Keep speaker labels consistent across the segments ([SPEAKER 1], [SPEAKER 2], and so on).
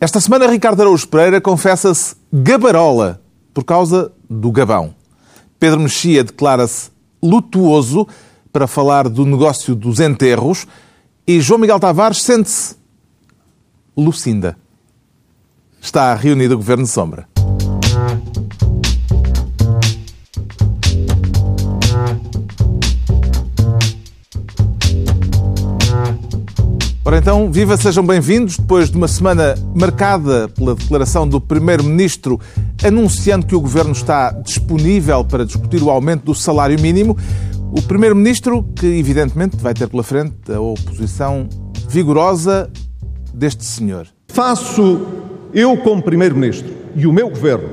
[SPEAKER 1] Esta semana, Ricardo Araújo Pereira confessa-se gabarola por causa do Gabão. Pedro Mexia declara-se lutuoso para falar do negócio dos enterros e João Miguel Tavares sente-se lucinda. Está reunido o Governo de Sombra. Ora então, viva, sejam bem-vindos. Depois de uma semana marcada pela declaração do Primeiro-Ministro anunciando que o Governo está disponível para discutir o aumento do salário mínimo, o Primeiro-Ministro, que evidentemente vai ter pela frente a oposição vigorosa deste senhor.
[SPEAKER 2] Faço eu, como Primeiro-Ministro, e o meu Governo,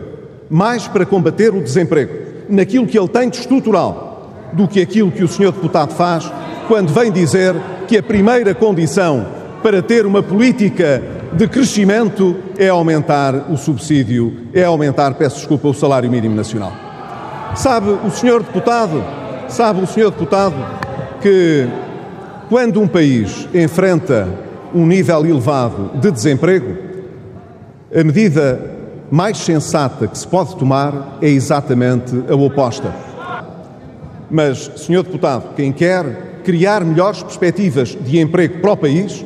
[SPEAKER 2] mais para combater o desemprego, naquilo que ele tem de estrutural, do que aquilo que o senhor deputado faz quando vem dizer que a primeira condição para ter uma política de crescimento é aumentar o subsídio, é aumentar, peço desculpa, o salário mínimo nacional. Sabe o senhor deputado, sabe o senhor deputado que quando um país enfrenta um nível elevado de desemprego, a medida mais sensata que se pode tomar é exatamente a oposta. Mas, senhor deputado, quem quer criar melhores perspectivas de emprego para o país,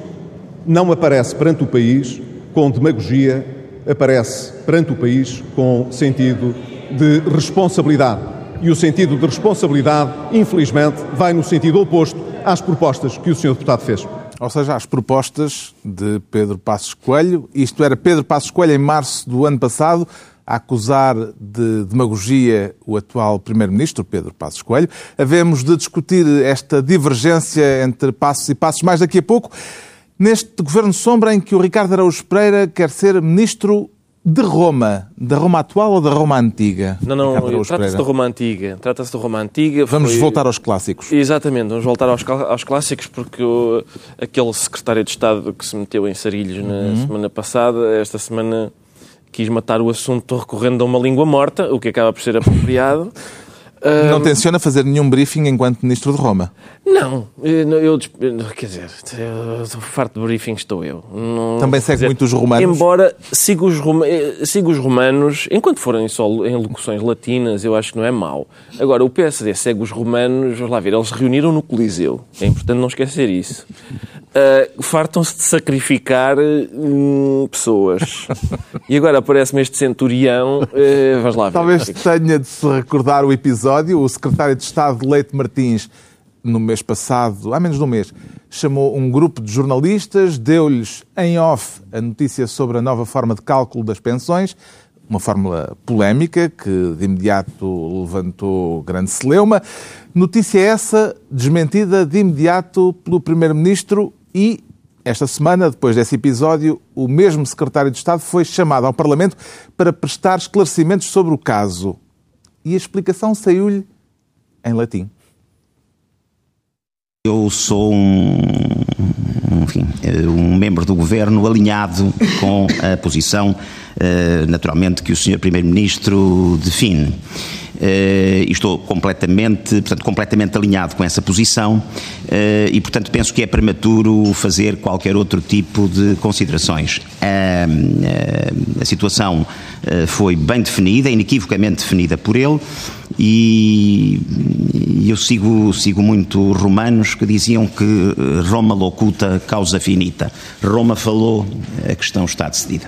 [SPEAKER 2] não aparece perante o país com demagogia, aparece perante o país com sentido de responsabilidade. E o sentido de responsabilidade, infelizmente, vai no sentido oposto às propostas que o Sr. Deputado fez.
[SPEAKER 1] Ou seja, às propostas de Pedro Passos Coelho. Isto era Pedro Passos Coelho em março do ano passado a acusar de demagogia o atual Primeiro-Ministro, Pedro Passos Coelho. Havemos de discutir esta divergência entre Passos e Passos mais daqui a pouco, neste Governo Sombra em que o Ricardo Araújo Pereira quer ser Ministro de Roma, da Roma atual ou da Roma antiga?
[SPEAKER 3] Não, não, trata-se da Roma antiga. Trata-se da Roma antiga.
[SPEAKER 1] Vamos foi... voltar aos clássicos.
[SPEAKER 3] Exatamente, vamos voltar aos, aos clássicos porque o, aquele secretário de Estado que se meteu em sarilhos na uhum. semana passada, esta semana quis matar o assunto recorrendo a uma língua morta, o que acaba por ser apropriado.
[SPEAKER 1] Não um, tenciona fazer nenhum briefing enquanto Ministro de Roma?
[SPEAKER 3] Não, eu, eu quer dizer, eu, farto de briefing estou eu.
[SPEAKER 1] Não, Também segue dizer, muito os romanos?
[SPEAKER 3] Embora siga os, eh, siga os romanos, enquanto forem só em locuções latinas, eu acho que não é mau. Agora, o PSD segue os romanos, vamos lá ver, eles se reuniram no Coliseu, é importante não esquecer isso. Uh, Fartam-se de sacrificar hum, pessoas. e agora aparece-me este centurião, uh, vamos lá ver.
[SPEAKER 1] Talvez tenha de se recordar o episódio episódio, o secretário de Estado Leite Martins, no mês passado, há menos de um mês, chamou um grupo de jornalistas, deu-lhes em off a notícia sobre a nova forma de cálculo das pensões, uma fórmula polémica que de imediato levantou grande celeuma. Notícia essa desmentida de imediato pelo Primeiro-Ministro e esta semana, depois desse episódio, o mesmo secretário de Estado foi chamado ao Parlamento para prestar esclarecimentos sobre o caso e a explicação saiu-lhe em latim.
[SPEAKER 4] Eu sou um, enfim, um membro do governo alinhado com a posição, eh, naturalmente, que o Sr. Primeiro-Ministro define. Uh, estou completamente, portanto, completamente alinhado com essa posição uh, e, portanto, penso que é prematuro fazer qualquer outro tipo de considerações. Uh, a situação foi bem definida, inequivocamente definida por ele e, e eu sigo, sigo muito romanos que diziam que Roma locuta causa finita. Roma falou, a questão está decidida.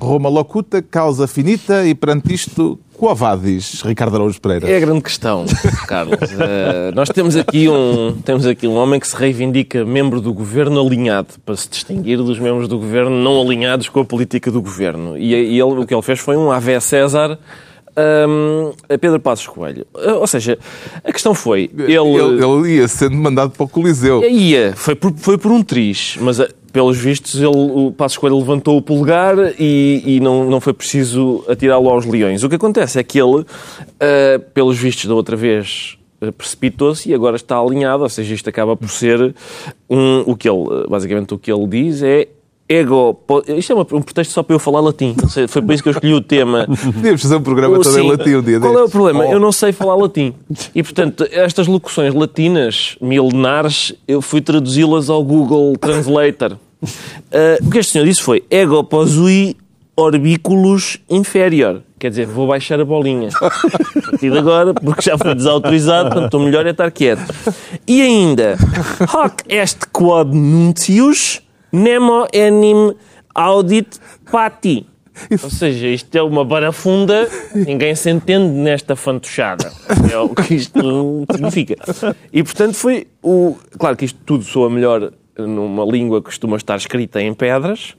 [SPEAKER 1] Roma locuta, causa finita, e perante isto, Quo vadis, Ricardo Araújo Pereira?
[SPEAKER 3] É a grande questão, Carlos. uh, nós temos aqui, um, temos aqui um homem que se reivindica membro do governo alinhado, para se distinguir dos membros do governo não alinhados com a política do governo. E, e ele, o que ele fez foi um Ave César um, a Pedro Passos Coelho. Uh, ou seja, a questão foi...
[SPEAKER 1] Ele, ele, ele ia sendo mandado para o Coliseu.
[SPEAKER 3] Ia, foi por, foi por um triz, mas pelos vistos, ele, o Passos Coelho levantou o polegar e, e não, não foi preciso atirá-lo aos leões. O que acontece é que ele, uh, pelos vistos da outra vez, uh, precipitou-se e agora está alinhado, ou seja, isto acaba por ser um, o que ele, basicamente o que ele diz é ego. Isto é um pretexto só para eu falar latim. Foi por isso que eu escolhi o tema.
[SPEAKER 1] Podíamos fazer um programa todo em latim um dia
[SPEAKER 3] Qual é o problema? Oh. Eu não sei falar latim. E, portanto, estas locuções latinas milenares, eu fui traduzi-las ao Google Translator. Uh, o que este senhor disse foi ego posui orbiculus inferior. Quer dizer, vou baixar a bolinha. A partir de agora, porque já foi desautorizado, portanto, o melhor é estar quieto. E ainda, hoc est quod nuntius nemo enim audit pati. Ou seja, isto é uma barafunda, ninguém se entende nesta fantochada. É o que isto significa. E, portanto, foi o... Claro que isto tudo soa melhor numa língua que costuma estar escrita em pedras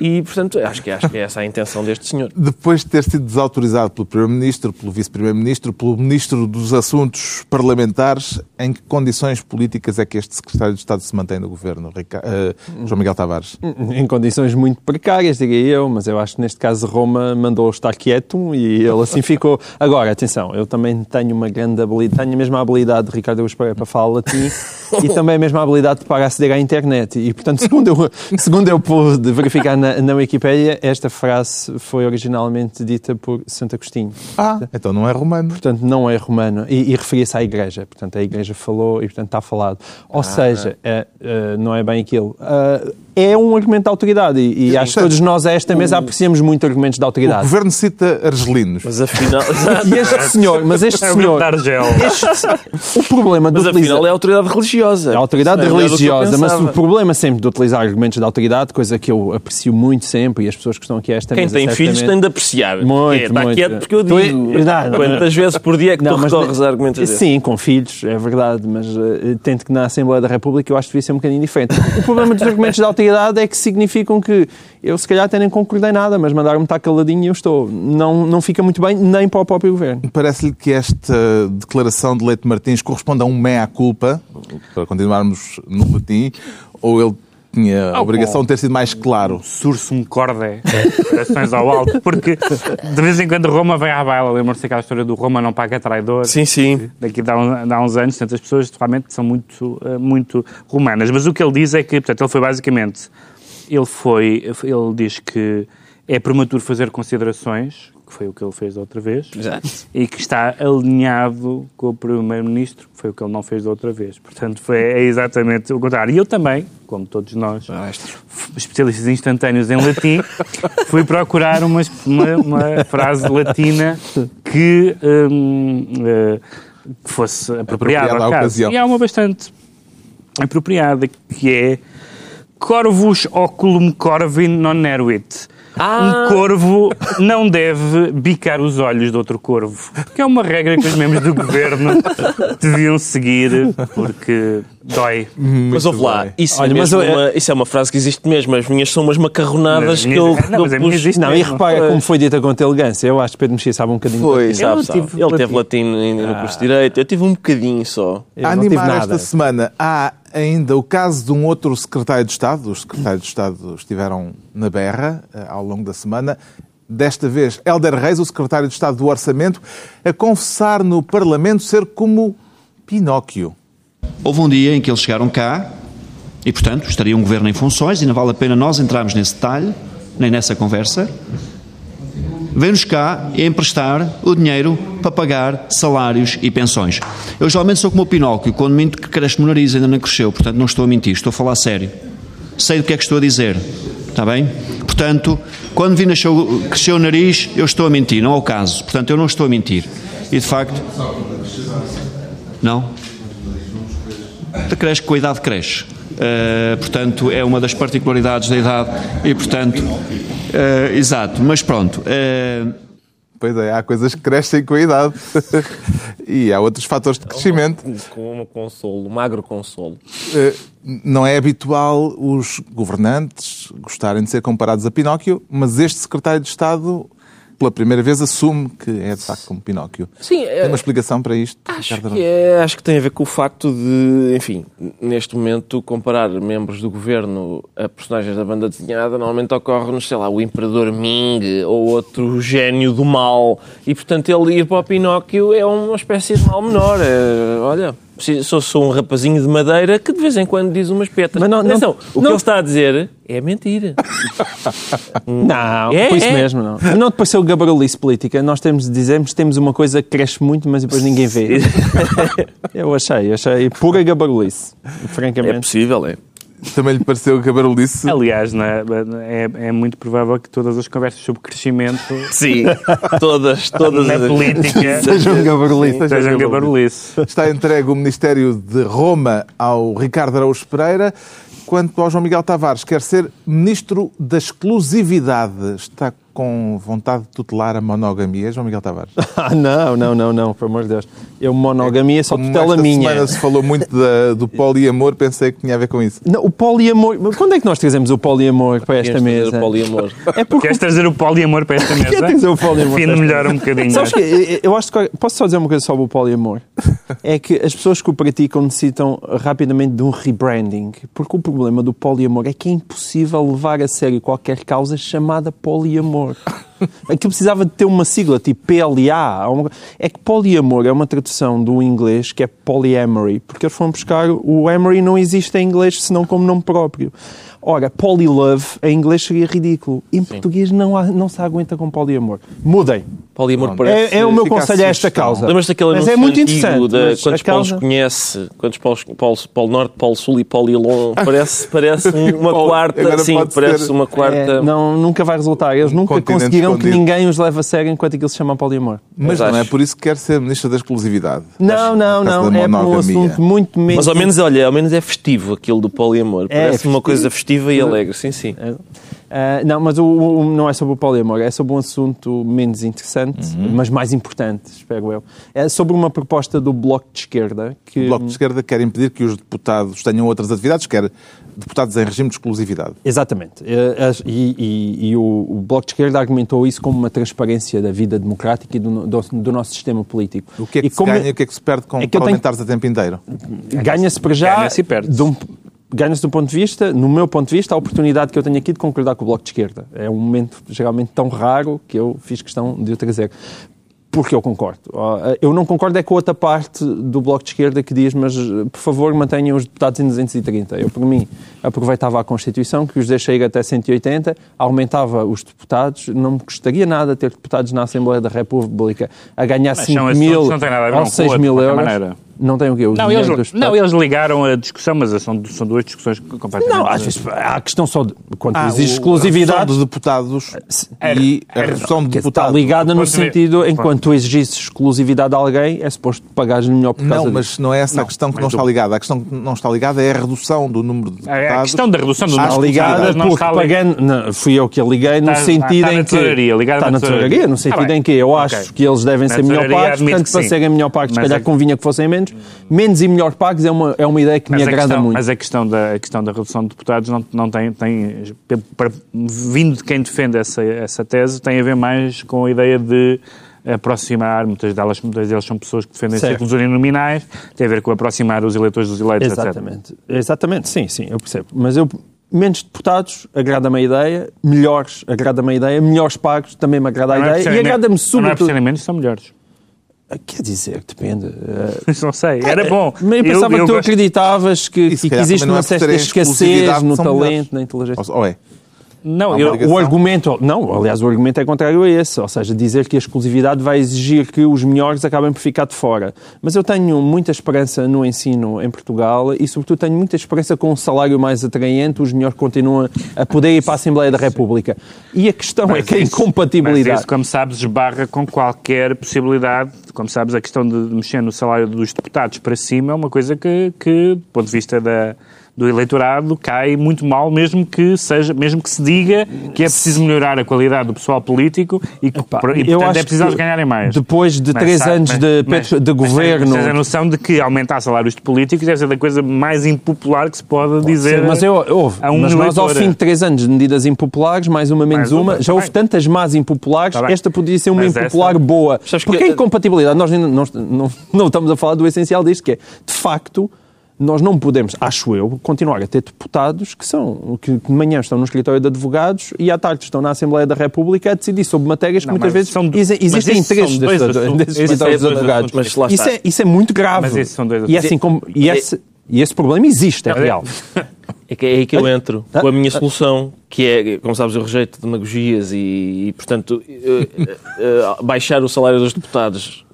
[SPEAKER 3] e, portanto, acho que, acho que é essa a intenção deste senhor.
[SPEAKER 1] Depois de ter sido desautorizado pelo Primeiro-Ministro, pelo Vice-Primeiro-Ministro, pelo Ministro dos Assuntos Parlamentares, em que condições políticas é que este Secretário de Estado se mantém no Governo, Rica... uh, João Miguel Tavares?
[SPEAKER 5] Em condições muito precárias, diria eu, mas eu acho que neste caso Roma mandou estar quieto e ele assim ficou. Agora, atenção, eu também tenho uma grande habilidade, tenho a mesma habilidade de Ricardo Augusto para falar latim e também a mesma habilidade para aceder à internet. E, portanto, segundo eu, segundo eu pude verificar na, na Wikipédia, esta frase foi originalmente dita por Santo Agostinho.
[SPEAKER 1] Ah, então não é romano.
[SPEAKER 5] Portanto, não é romano. E, e referia-se à Igreja. Portanto, a Igreja falou e, portanto, está falado. Ou ah, seja, é, é, não é bem aquilo. Uh, é um argumento de autoridade e, e acho que todos nós a esta mesa apreciamos muito argumentos de autoridade.
[SPEAKER 1] O governo cita argelinos.
[SPEAKER 3] Mas afinal...
[SPEAKER 5] e este senhor, mas este
[SPEAKER 6] é
[SPEAKER 5] senhor...
[SPEAKER 6] Este,
[SPEAKER 5] o problema
[SPEAKER 3] de mas
[SPEAKER 5] utilizar...
[SPEAKER 3] afinal é autoridade religiosa.
[SPEAKER 5] É autoridade é religiosa, mas o problema sempre de utilizar argumentos de autoridade, coisa que eu aprecio muito sempre e as pessoas que estão aqui a esta
[SPEAKER 3] Quem
[SPEAKER 5] mesa...
[SPEAKER 3] Quem tem filhos tem de apreciar.
[SPEAKER 5] Muito,
[SPEAKER 3] é, está
[SPEAKER 5] muito.
[SPEAKER 3] quieto porque eu digo. Não, não, Quantas vezes por dia é que não, tu recorres a argumentos desses?
[SPEAKER 5] Sim, com filhos, é verdade, mas uh, tento que na Assembleia da República eu acho que devia ser um bocadinho diferente. O problema dos argumentos de autoridade é que significam que eu se calhar até nem concordei nada, mas mandaram-me estar caladinho e eu estou. Não, não fica muito bem nem para o próprio governo.
[SPEAKER 1] Parece-lhe que esta declaração de Leite Martins corresponde a um mea-culpa, para continuarmos no latim, ou ele tinha a obrigação de ter sido mais claro.
[SPEAKER 6] Sursum corde, corações ao alto, porque de vez em quando Roma vem à baila. Lembram-se daquela história do Roma não paga traidor?
[SPEAKER 3] Sim, sim.
[SPEAKER 6] Daqui dá, dá uns anos, tantas pessoas realmente são muito, eh, muito romanas. Mas o que ele diz é que, portanto, ele foi basicamente ele foi, ele diz que é prematuro fazer considerações, que foi o que ele fez da outra vez,
[SPEAKER 3] Exato.
[SPEAKER 6] e que está alinhado com o Primeiro-Ministro, que foi o que ele não fez da outra vez. Portanto, foi, é exatamente o contrário. E eu também, como todos nós, especialistas instantâneos em latim, fui procurar uma, uma, uma frase latina que, hum, uh, que fosse apropriada, caso. Ocasião. E há uma bastante apropriada, que é Corvus oculum corvin non eruit. Ah. Um corvo não deve bicar os olhos de outro corvo. Que é uma regra que os membros do governo deviam seguir, porque dói.
[SPEAKER 3] mas ouve lá, isso, Olha, é mas eu, uma, isso é uma frase que existe mesmo. As minhas são umas macarronadas que eu.
[SPEAKER 5] Não, mas
[SPEAKER 3] pus...
[SPEAKER 5] existe não, e repara como foi dita com elegância. Eu acho que Pedro Mexia sabe um bocadinho.
[SPEAKER 3] Foi, sabe, sabe. Ele teve latino no curso de Direito. Eu tive um bocadinho só.
[SPEAKER 1] Eu a animar esta semana há ainda o caso de um outro secretário de Estado. Os secretários de Estado estiveram na berra eh, ao longo da semana. Desta vez, Helder Reis, o secretário de Estado do Orçamento, a confessar no Parlamento ser como Pinóquio.
[SPEAKER 7] Houve um dia em que eles chegaram cá e, portanto, estaria um governo em funções e não vale a pena nós entrarmos nesse detalhe, nem nessa conversa. Vem-nos cá emprestar o dinheiro para pagar salários e pensões. Eu geralmente sou como o Pinóquio, quando minto que cresce-me o nariz ainda não cresceu, portanto não estou a mentir, estou a falar sério. Sei do que é que estou a dizer, está bem? Portanto, quando vi nasceu, cresceu o nariz, eu estou a mentir, não é o caso. Portanto, eu não estou a mentir. E de facto. Não? Cresce com a idade cresce. Uh, portanto, é uma das particularidades da idade e, portanto, uh, exato, mas pronto. Uh...
[SPEAKER 1] Pois é, há coisas que crescem com a idade e há outros fatores de crescimento.
[SPEAKER 3] Com um consolo, um magro consolo.
[SPEAKER 1] Não é habitual os governantes gostarem de ser comparados a Pinóquio, mas este secretário de Estado pela primeira vez assume que é de facto como Pinóquio.
[SPEAKER 3] Sim,
[SPEAKER 1] tem uma explicação para isto?
[SPEAKER 3] Acho que, é, acho que tem a ver com o facto de, enfim, neste momento comparar membros do governo a personagens da banda desenhada normalmente ocorre-nos, sei lá, o Imperador Ming ou outro gênio do mal e portanto ele ir para o Pinóquio é uma espécie de mal menor. É, olha, sou, sou um rapazinho de madeira que de vez em quando diz umas petas. Mas não, não, Atenção, o não, que ele está a dizer é mentira.
[SPEAKER 5] não, é, por isso é. mesmo não. Não depois ser o gabarulice política. Nós temos de dizermos temos uma coisa que cresce muito, mas depois ninguém vê. eu achei, achei pura gabarulice, francamente.
[SPEAKER 3] É possível, é.
[SPEAKER 1] Também lhe pareceu que a barulhice...
[SPEAKER 6] Aliás, na- é, é muito provável que todas as conversas sobre crescimento
[SPEAKER 3] Sim, todas, todas
[SPEAKER 6] na
[SPEAKER 3] as-
[SPEAKER 6] política
[SPEAKER 5] Sejam gabarulices.
[SPEAKER 6] sejam gabarulice.
[SPEAKER 1] Está entregue o Ministério de Roma ao Ricardo Araújo Pereira. Quanto ao João Miguel Tavares, quer ser Ministro da Exclusividade. Está com vontade de tutelar a monogamia, João Miguel Tavares?
[SPEAKER 5] Ah, não, não, não, não, pelo amor de Deus. Eu, monogamia, só
[SPEAKER 1] Como
[SPEAKER 5] tutela
[SPEAKER 1] esta
[SPEAKER 5] minha.
[SPEAKER 1] semana se falou muito da- do poliamor, pensei que tinha a ver com isso.
[SPEAKER 5] Não, o poliamor. Mas Quando é que nós trazemos o poliamor para esta
[SPEAKER 3] Queres
[SPEAKER 5] mesa?
[SPEAKER 3] poliamor.
[SPEAKER 5] É porque.
[SPEAKER 6] Queres trazer o poliamor para esta mesa?
[SPEAKER 5] Quer trazer o poliamor esta
[SPEAKER 6] melhor um bocadinho.
[SPEAKER 5] Sabes que eu- eu acho que. Posso só dizer uma coisa sobre o poliamor? É que as pessoas que o praticam necessitam rapidamente de um rebranding. Porque o problema do poliamor é que é impossível levar a sério qualquer causa chamada poliamor. Aquilo precisava de ter uma sigla, tipo PLA. É que poliamor é uma tradução do inglês que é polyamory, porque eles foram buscar o Emory não existe em inglês senão como nome próprio. Ora, polylove em inglês seria ridículo. Em português não, há- não se aguenta com poliamor. Mudem.
[SPEAKER 3] Poliamor parece...
[SPEAKER 5] É, é o meu conselho a esta causa.
[SPEAKER 3] Lembras daquele
[SPEAKER 5] Mas
[SPEAKER 3] anúncio
[SPEAKER 5] é muito
[SPEAKER 3] antigo
[SPEAKER 5] interessante.
[SPEAKER 3] da quantos
[SPEAKER 5] a
[SPEAKER 3] polos
[SPEAKER 5] causa-
[SPEAKER 3] conhece? Quantos polos, polos, Polo Norte, Polo Sul e Polo Ilon? Parece, parece um- uma
[SPEAKER 1] Polo-
[SPEAKER 3] quarta, sim, parece
[SPEAKER 1] ser-
[SPEAKER 3] uma quarta...
[SPEAKER 5] É, não, nunca vai resultar. Eles nunca
[SPEAKER 1] continente
[SPEAKER 5] conseguiram que
[SPEAKER 1] escondido.
[SPEAKER 5] ninguém os leve a sério enquanto aquilo se chama poliamor.
[SPEAKER 1] Mas
[SPEAKER 3] Mas
[SPEAKER 1] não é por isso que quer ser Ministro da Exclusividade.
[SPEAKER 5] Não, não,
[SPEAKER 1] causa
[SPEAKER 5] não. É por um assunto muito menos.
[SPEAKER 3] Mas ao menos, olha, ao menos é festivo aquilo do poliamor.
[SPEAKER 5] É,
[SPEAKER 3] Parece uma coisa festiva e alegre, sim, sim.
[SPEAKER 5] Ah, não, mas o, o- não é sobre o poliamor, é sobre um assunto menos interessante,
[SPEAKER 1] Uhum.
[SPEAKER 5] mas mais importante, espero eu. É sobre uma proposta do Bloco de Esquerda que.
[SPEAKER 1] O Bloco de Esquerda quer impedir que os deputados tenham outras atividades, quer deputados em regime de exclusividade.
[SPEAKER 5] Exatamente. As- E, e- e o, o Bloco de Esquerda argumentou isso como uma transparência da vida democrática e do, do- do nosso sistema político.
[SPEAKER 1] O que é que
[SPEAKER 5] e
[SPEAKER 1] se
[SPEAKER 5] como
[SPEAKER 1] ganha e o que é que se perde com
[SPEAKER 5] É eu tenho-
[SPEAKER 1] parlamentares a tempo inteiro?
[SPEAKER 5] ganha-se para já.
[SPEAKER 6] Ganha-se e perde-se.
[SPEAKER 5] de um- Ganha-se do ponto de vista, no meu ponto de vista, a oportunidade que eu tenho aqui de concordar com o Bloco de Esquerda. É um momento geralmente tão raro que eu fiz questão de o trazer. Porque eu concordo. Ah, Eu não concordo é com a outra parte do Bloco de Esquerda que diz, mas por favor mantenham os deputados em 230. Eu, por mim, aproveitava a Constituição, que os deixei ir até 180, aumentava os deputados, não me custaria nada ter deputados na Assembleia da República a ganhar
[SPEAKER 6] Mas
[SPEAKER 5] 5
[SPEAKER 6] são
[SPEAKER 5] mil ou
[SPEAKER 6] um com o
[SPEAKER 5] 6
[SPEAKER 6] outro,
[SPEAKER 5] mil euros.
[SPEAKER 6] maneira.
[SPEAKER 5] Não tem o quê? O
[SPEAKER 6] Não
[SPEAKER 5] dos
[SPEAKER 6] eles,
[SPEAKER 5] deputados?
[SPEAKER 6] não, eles ligaram a discussão, mas são, são duas discussões completamente...
[SPEAKER 5] Não, às vezes há a questão só de quando
[SPEAKER 1] Ah,
[SPEAKER 5] existe exclusividade.
[SPEAKER 1] A redução de deputados e a redução de
[SPEAKER 5] que está
[SPEAKER 1] deputados.
[SPEAKER 5] ligada no
[SPEAKER 6] Pode ver.
[SPEAKER 5] sentido, enquanto tu exclusividade a alguém, é suposto pagares-lhe melhor por causa
[SPEAKER 1] Não, mas não é essa a questão que não está ligada. A questão que não está ligada é a redução do número de deputados.
[SPEAKER 6] É a questão da redução do número
[SPEAKER 5] Está
[SPEAKER 6] de
[SPEAKER 5] ligada
[SPEAKER 6] deputados não
[SPEAKER 5] porque
[SPEAKER 6] está
[SPEAKER 5] pagando. Não, fui eu que a liguei no
[SPEAKER 6] Está-
[SPEAKER 5] sentido
[SPEAKER 6] está na
[SPEAKER 5] em que.
[SPEAKER 6] tesouraria, ligada
[SPEAKER 5] está
[SPEAKER 6] na
[SPEAKER 5] tesouraria, no sentido em que eu acho que eles devem ser melhor pagos, portanto,
[SPEAKER 6] que
[SPEAKER 5] para serem melhor pagos, se calhar
[SPEAKER 6] é-
[SPEAKER 5] convinha que fossem menos. Menos e melhor pagos é uma, é uma ideia que me
[SPEAKER 6] Mas a,
[SPEAKER 5] agrada
[SPEAKER 6] questão,
[SPEAKER 5] muito.
[SPEAKER 6] mas a questão da, a questão da redução de deputados não, não tem, tem para- vindo de quem defende essa, essa tese, tem a ver mais com a ideia de aproximar, muitas delas, muitas delas são pessoas que defendem
[SPEAKER 5] Certo.
[SPEAKER 6] círculos uninominais, tem a ver com aproximar os eleitores dos eleitos, etc.
[SPEAKER 5] Exatamente. Exatamente, sim, sim, eu percebo. Mas eu, menos deputados, agrada-me a ideia, melhores, agrada-me a ideia, melhores pagos, também me agrada a
[SPEAKER 6] Não é
[SPEAKER 5] ideia,
[SPEAKER 6] por
[SPEAKER 5] e agrada-me
[SPEAKER 6] men- Não é
[SPEAKER 5] sobretudo.
[SPEAKER 6] menos, são melhores.
[SPEAKER 5] Quer dizer, depende. Eh,
[SPEAKER 6] Não sei, era bom.
[SPEAKER 5] Mas eu pensava que tu
[SPEAKER 6] gosto-
[SPEAKER 5] acreditavas que, que existe uma
[SPEAKER 1] é
[SPEAKER 5] certa escassez no talento,
[SPEAKER 1] melhores.
[SPEAKER 5] na inteligência.
[SPEAKER 1] Ou é?
[SPEAKER 6] Não, eu.
[SPEAKER 5] O argumento, não, aliás, o argumento é contrário a esse, ou seja, dizer que a exclusividade vai exigir que os melhores acabem por ficar de fora. Mas eu tenho muita esperança no ensino em Portugal e, sobretudo, tenho muita esperança com um salário mais atraente, os melhores continuam a poder ir para a Assembleia da República. E a questão é que a
[SPEAKER 6] isso- Mas
[SPEAKER 5] incompatibilidade.
[SPEAKER 6] isso, como sabes, esbarra com qualquer possibilidade. Como sabes, a questão de mexer no salário dos deputados para cima é uma coisa que, que do ponto de vista da, do eleitorado, cai muito mal, mesmo que seja, mesmo que se diga que é preciso melhorar a qualidade do pessoal político e, que,
[SPEAKER 5] Epá,
[SPEAKER 6] e
[SPEAKER 5] eu
[SPEAKER 6] portanto,
[SPEAKER 5] acho
[SPEAKER 6] é preciso eles
[SPEAKER 5] que
[SPEAKER 6] ganharem mais.
[SPEAKER 5] depois de
[SPEAKER 6] Mas
[SPEAKER 5] três
[SPEAKER 6] sabe-
[SPEAKER 5] anos
[SPEAKER 6] mas-
[SPEAKER 5] de,
[SPEAKER 6] mas-
[SPEAKER 5] de
[SPEAKER 6] mas
[SPEAKER 5] governo.
[SPEAKER 6] Tens a noção de que aumentar salários de políticos deve ser da coisa mais impopular que se pode dizer.
[SPEAKER 5] Sim, mas eu, houve,
[SPEAKER 6] a um
[SPEAKER 5] mas nós ao fim de três anos de medidas impopulares, mais uma menos
[SPEAKER 6] Mais uma,
[SPEAKER 5] uma, já houve
[SPEAKER 6] bem.
[SPEAKER 5] tantas más impopulares,
[SPEAKER 6] Tá
[SPEAKER 5] esta podia ser uma
[SPEAKER 6] Mas
[SPEAKER 5] impopular
[SPEAKER 6] essa-
[SPEAKER 5] boa.
[SPEAKER 3] Sabes
[SPEAKER 5] Porque
[SPEAKER 3] que-
[SPEAKER 5] a incompatibilidade, nós ainda não, não, não estamos a falar do essencial disto, que é, de facto, nós não podemos, acho eu, continuar a ter deputados que são, que de manhã estão no escritório de advogados e à tarde estão na Assembleia da República a decidir sobre matérias que
[SPEAKER 6] Não,
[SPEAKER 5] muitas vezes
[SPEAKER 6] são-
[SPEAKER 5] existem interesses
[SPEAKER 6] dois
[SPEAKER 5] desses,
[SPEAKER 6] assuntos.
[SPEAKER 5] desses
[SPEAKER 6] Isso é
[SPEAKER 5] escritórios de advogados.
[SPEAKER 3] assuntos, mas lá
[SPEAKER 5] Isso é, isso é muito grave.
[SPEAKER 6] Mas esses são dois
[SPEAKER 5] e, é assim como, e, esse, e esse problema existe, é real.
[SPEAKER 3] É, que, é aí que eu entro
[SPEAKER 5] Ah,
[SPEAKER 3] com a minha solução, que é, como sabes, eu rejeito demagogias e, e portanto, eh, eh, eh, baixar o salário dos deputados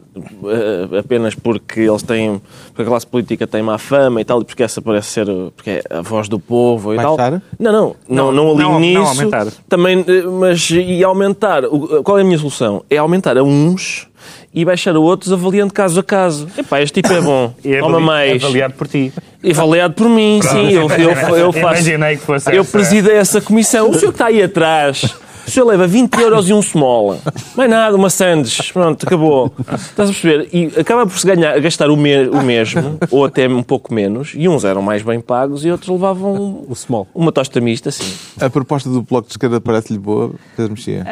[SPEAKER 3] apenas porque eles têm, porque a classe política tem má fama e tal, e porque essa parece ser porque é a voz do povo e
[SPEAKER 1] Baixar?
[SPEAKER 3] tal. Não, não, não, não, alinho
[SPEAKER 6] não, não
[SPEAKER 3] nisso.
[SPEAKER 6] aumentar.
[SPEAKER 3] Também, eh, mas e aumentar, o- qual é a minha solução? É aumentar a uns e baixar a outros avaliando caso a caso. Epá, este tipo é bom,
[SPEAKER 6] E
[SPEAKER 3] toma
[SPEAKER 6] avali-
[SPEAKER 3] mais.
[SPEAKER 6] avaliado por ti.
[SPEAKER 3] E avaliado por mim, sim, eu, eu, eu faço.
[SPEAKER 6] Imaginei que fosse
[SPEAKER 3] Eu
[SPEAKER 6] essa.
[SPEAKER 3] presidei essa comissão. O senhor que está aí atrás, o senhor leva 20 euros e um small. Mais nada, uma sandes. Pronto, acabou. Estás a perceber? E acaba por se ganhar, gastar o, me- o mesmo, ou até um pouco menos, e uns eram mais bem pagos e outros levavam
[SPEAKER 5] O small.
[SPEAKER 3] uma tosta mista, sim.
[SPEAKER 1] A proposta do Bloco de Esquerda parece-lhe boa, Pedro Mexia?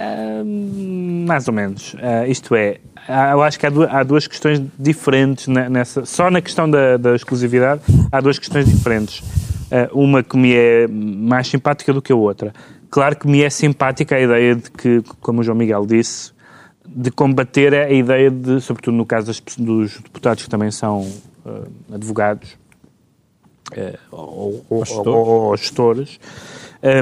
[SPEAKER 6] Hum, Mais ou menos. Ah, isto é, há- eu acho que há, du- há duas questões diferentes ne- nessa. Só na questão da, da exclusividade há duas questões diferentes. Ah, uma que me é mais simpática do que a outra. Claro que me é simpática a ideia de que, como o João Miguel disse, de combater a ideia de, sobretudo no caso das dos deputados que também são ah, advogados, eh, ou, ou, ou- ou- gestores,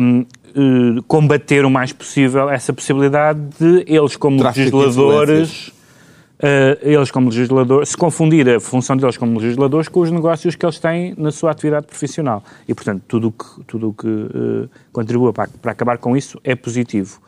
[SPEAKER 6] hum, eh, combater o mais possível essa possibilidade de eles, como
[SPEAKER 1] Tráfico
[SPEAKER 6] legisladores, eles como legisladores, se confundir a função deles como legisladores com os negócios que eles têm na sua atividade profissional. E, portanto, tudo o que, tudo que eh, contribua para, para acabar com isso é positivo.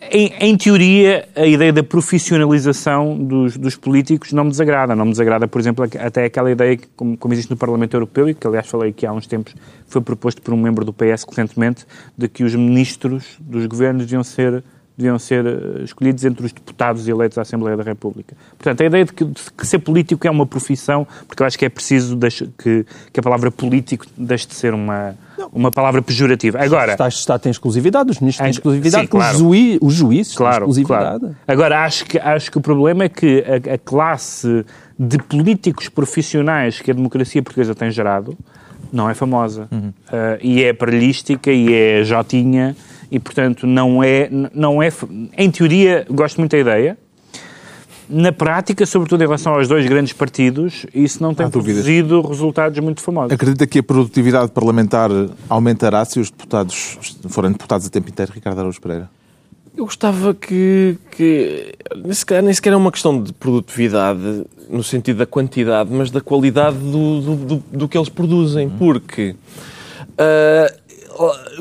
[SPEAKER 6] Em, em teoria, a ideia da profissionalização dos, dos políticos não me desagrada. Não me desagrada, por exemplo, até aquela ideia que, como, como existe no Parlamento Europeu, e que aliás falei aqui há uns tempos, foi proposto por um membro do PS recentemente, de que os ministros dos governos deviam ser, deviam ser eh, escolhidos entre os deputados eleitos à Assembleia da República. Portanto, a ideia de que, de que ser político é uma profissão, porque eu acho que é preciso deixe- que, que a palavra político deixe de ser uma, uma palavra pejorativa. Agora,
[SPEAKER 5] Está, está, tem exclusividade, os ministros têm exclusividade,
[SPEAKER 6] sim, claro.
[SPEAKER 5] os, juí- os juízes têm
[SPEAKER 6] Claro,
[SPEAKER 5] exclusividade.
[SPEAKER 6] claro. Agora, acho que, acho que o problema é que a, a classe de políticos profissionais que a democracia portuguesa tem gerado não é famosa. Ah, e é parelhística e é jotinha e, portanto, não é, não é... Em teoria, gosto muito da ideia. Na prática, sobretudo em relação aos dois grandes partidos, isso não tem
[SPEAKER 1] Há dúvidas.
[SPEAKER 6] produzido resultados muito famosos.
[SPEAKER 1] Acredita que a produtividade parlamentar aumentará se os deputados forem deputados a tempo inteiro, Ricardo Araújo Pereira?
[SPEAKER 3] Eu gostava que, que nem, sequer, nem sequer é uma questão de produtividade no sentido da quantidade, mas da qualidade do, do, do- do que eles produzem. Porque ah,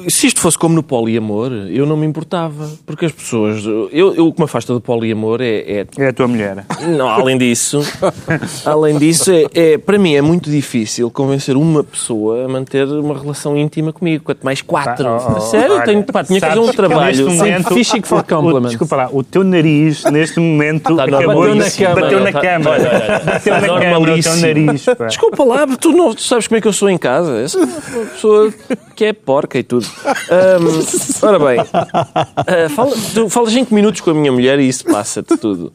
[SPEAKER 3] se isto fosse como no poliamor, eu não me importava. Porque as pessoas. Eu, eu o que me afasta do poliamor é, é
[SPEAKER 6] É a tua mulher.
[SPEAKER 3] não, além disso, além disso é, é- para mim é muito difícil convencer uma pessoa a manter uma relação íntima comigo, quanto mais quatro.
[SPEAKER 6] Pá, oh, oh,
[SPEAKER 3] Sério,
[SPEAKER 6] olha,
[SPEAKER 3] tenho, pá, tinha que fazer um trabalho.
[SPEAKER 6] momento,
[SPEAKER 5] Fishing for
[SPEAKER 6] o-
[SPEAKER 5] compliments.
[SPEAKER 6] Desculpa lá, o teu nariz, neste momento,
[SPEAKER 3] Tá
[SPEAKER 6] acabou
[SPEAKER 5] Bateu na cama.
[SPEAKER 6] Bateu na
[SPEAKER 3] Tá-
[SPEAKER 6] cama.
[SPEAKER 3] olha, olha,
[SPEAKER 6] Bateu na
[SPEAKER 3] tá
[SPEAKER 6] cama, o teu nariz. pá.
[SPEAKER 3] Desculpa lá, tu não tu sabes como é que eu sou em casa. Eu sou uma pessoa que é porca e tudo. Ahm, ora bem, ah, fala, tu falas 5 minutos com a minha mulher e isso passa-te tudo.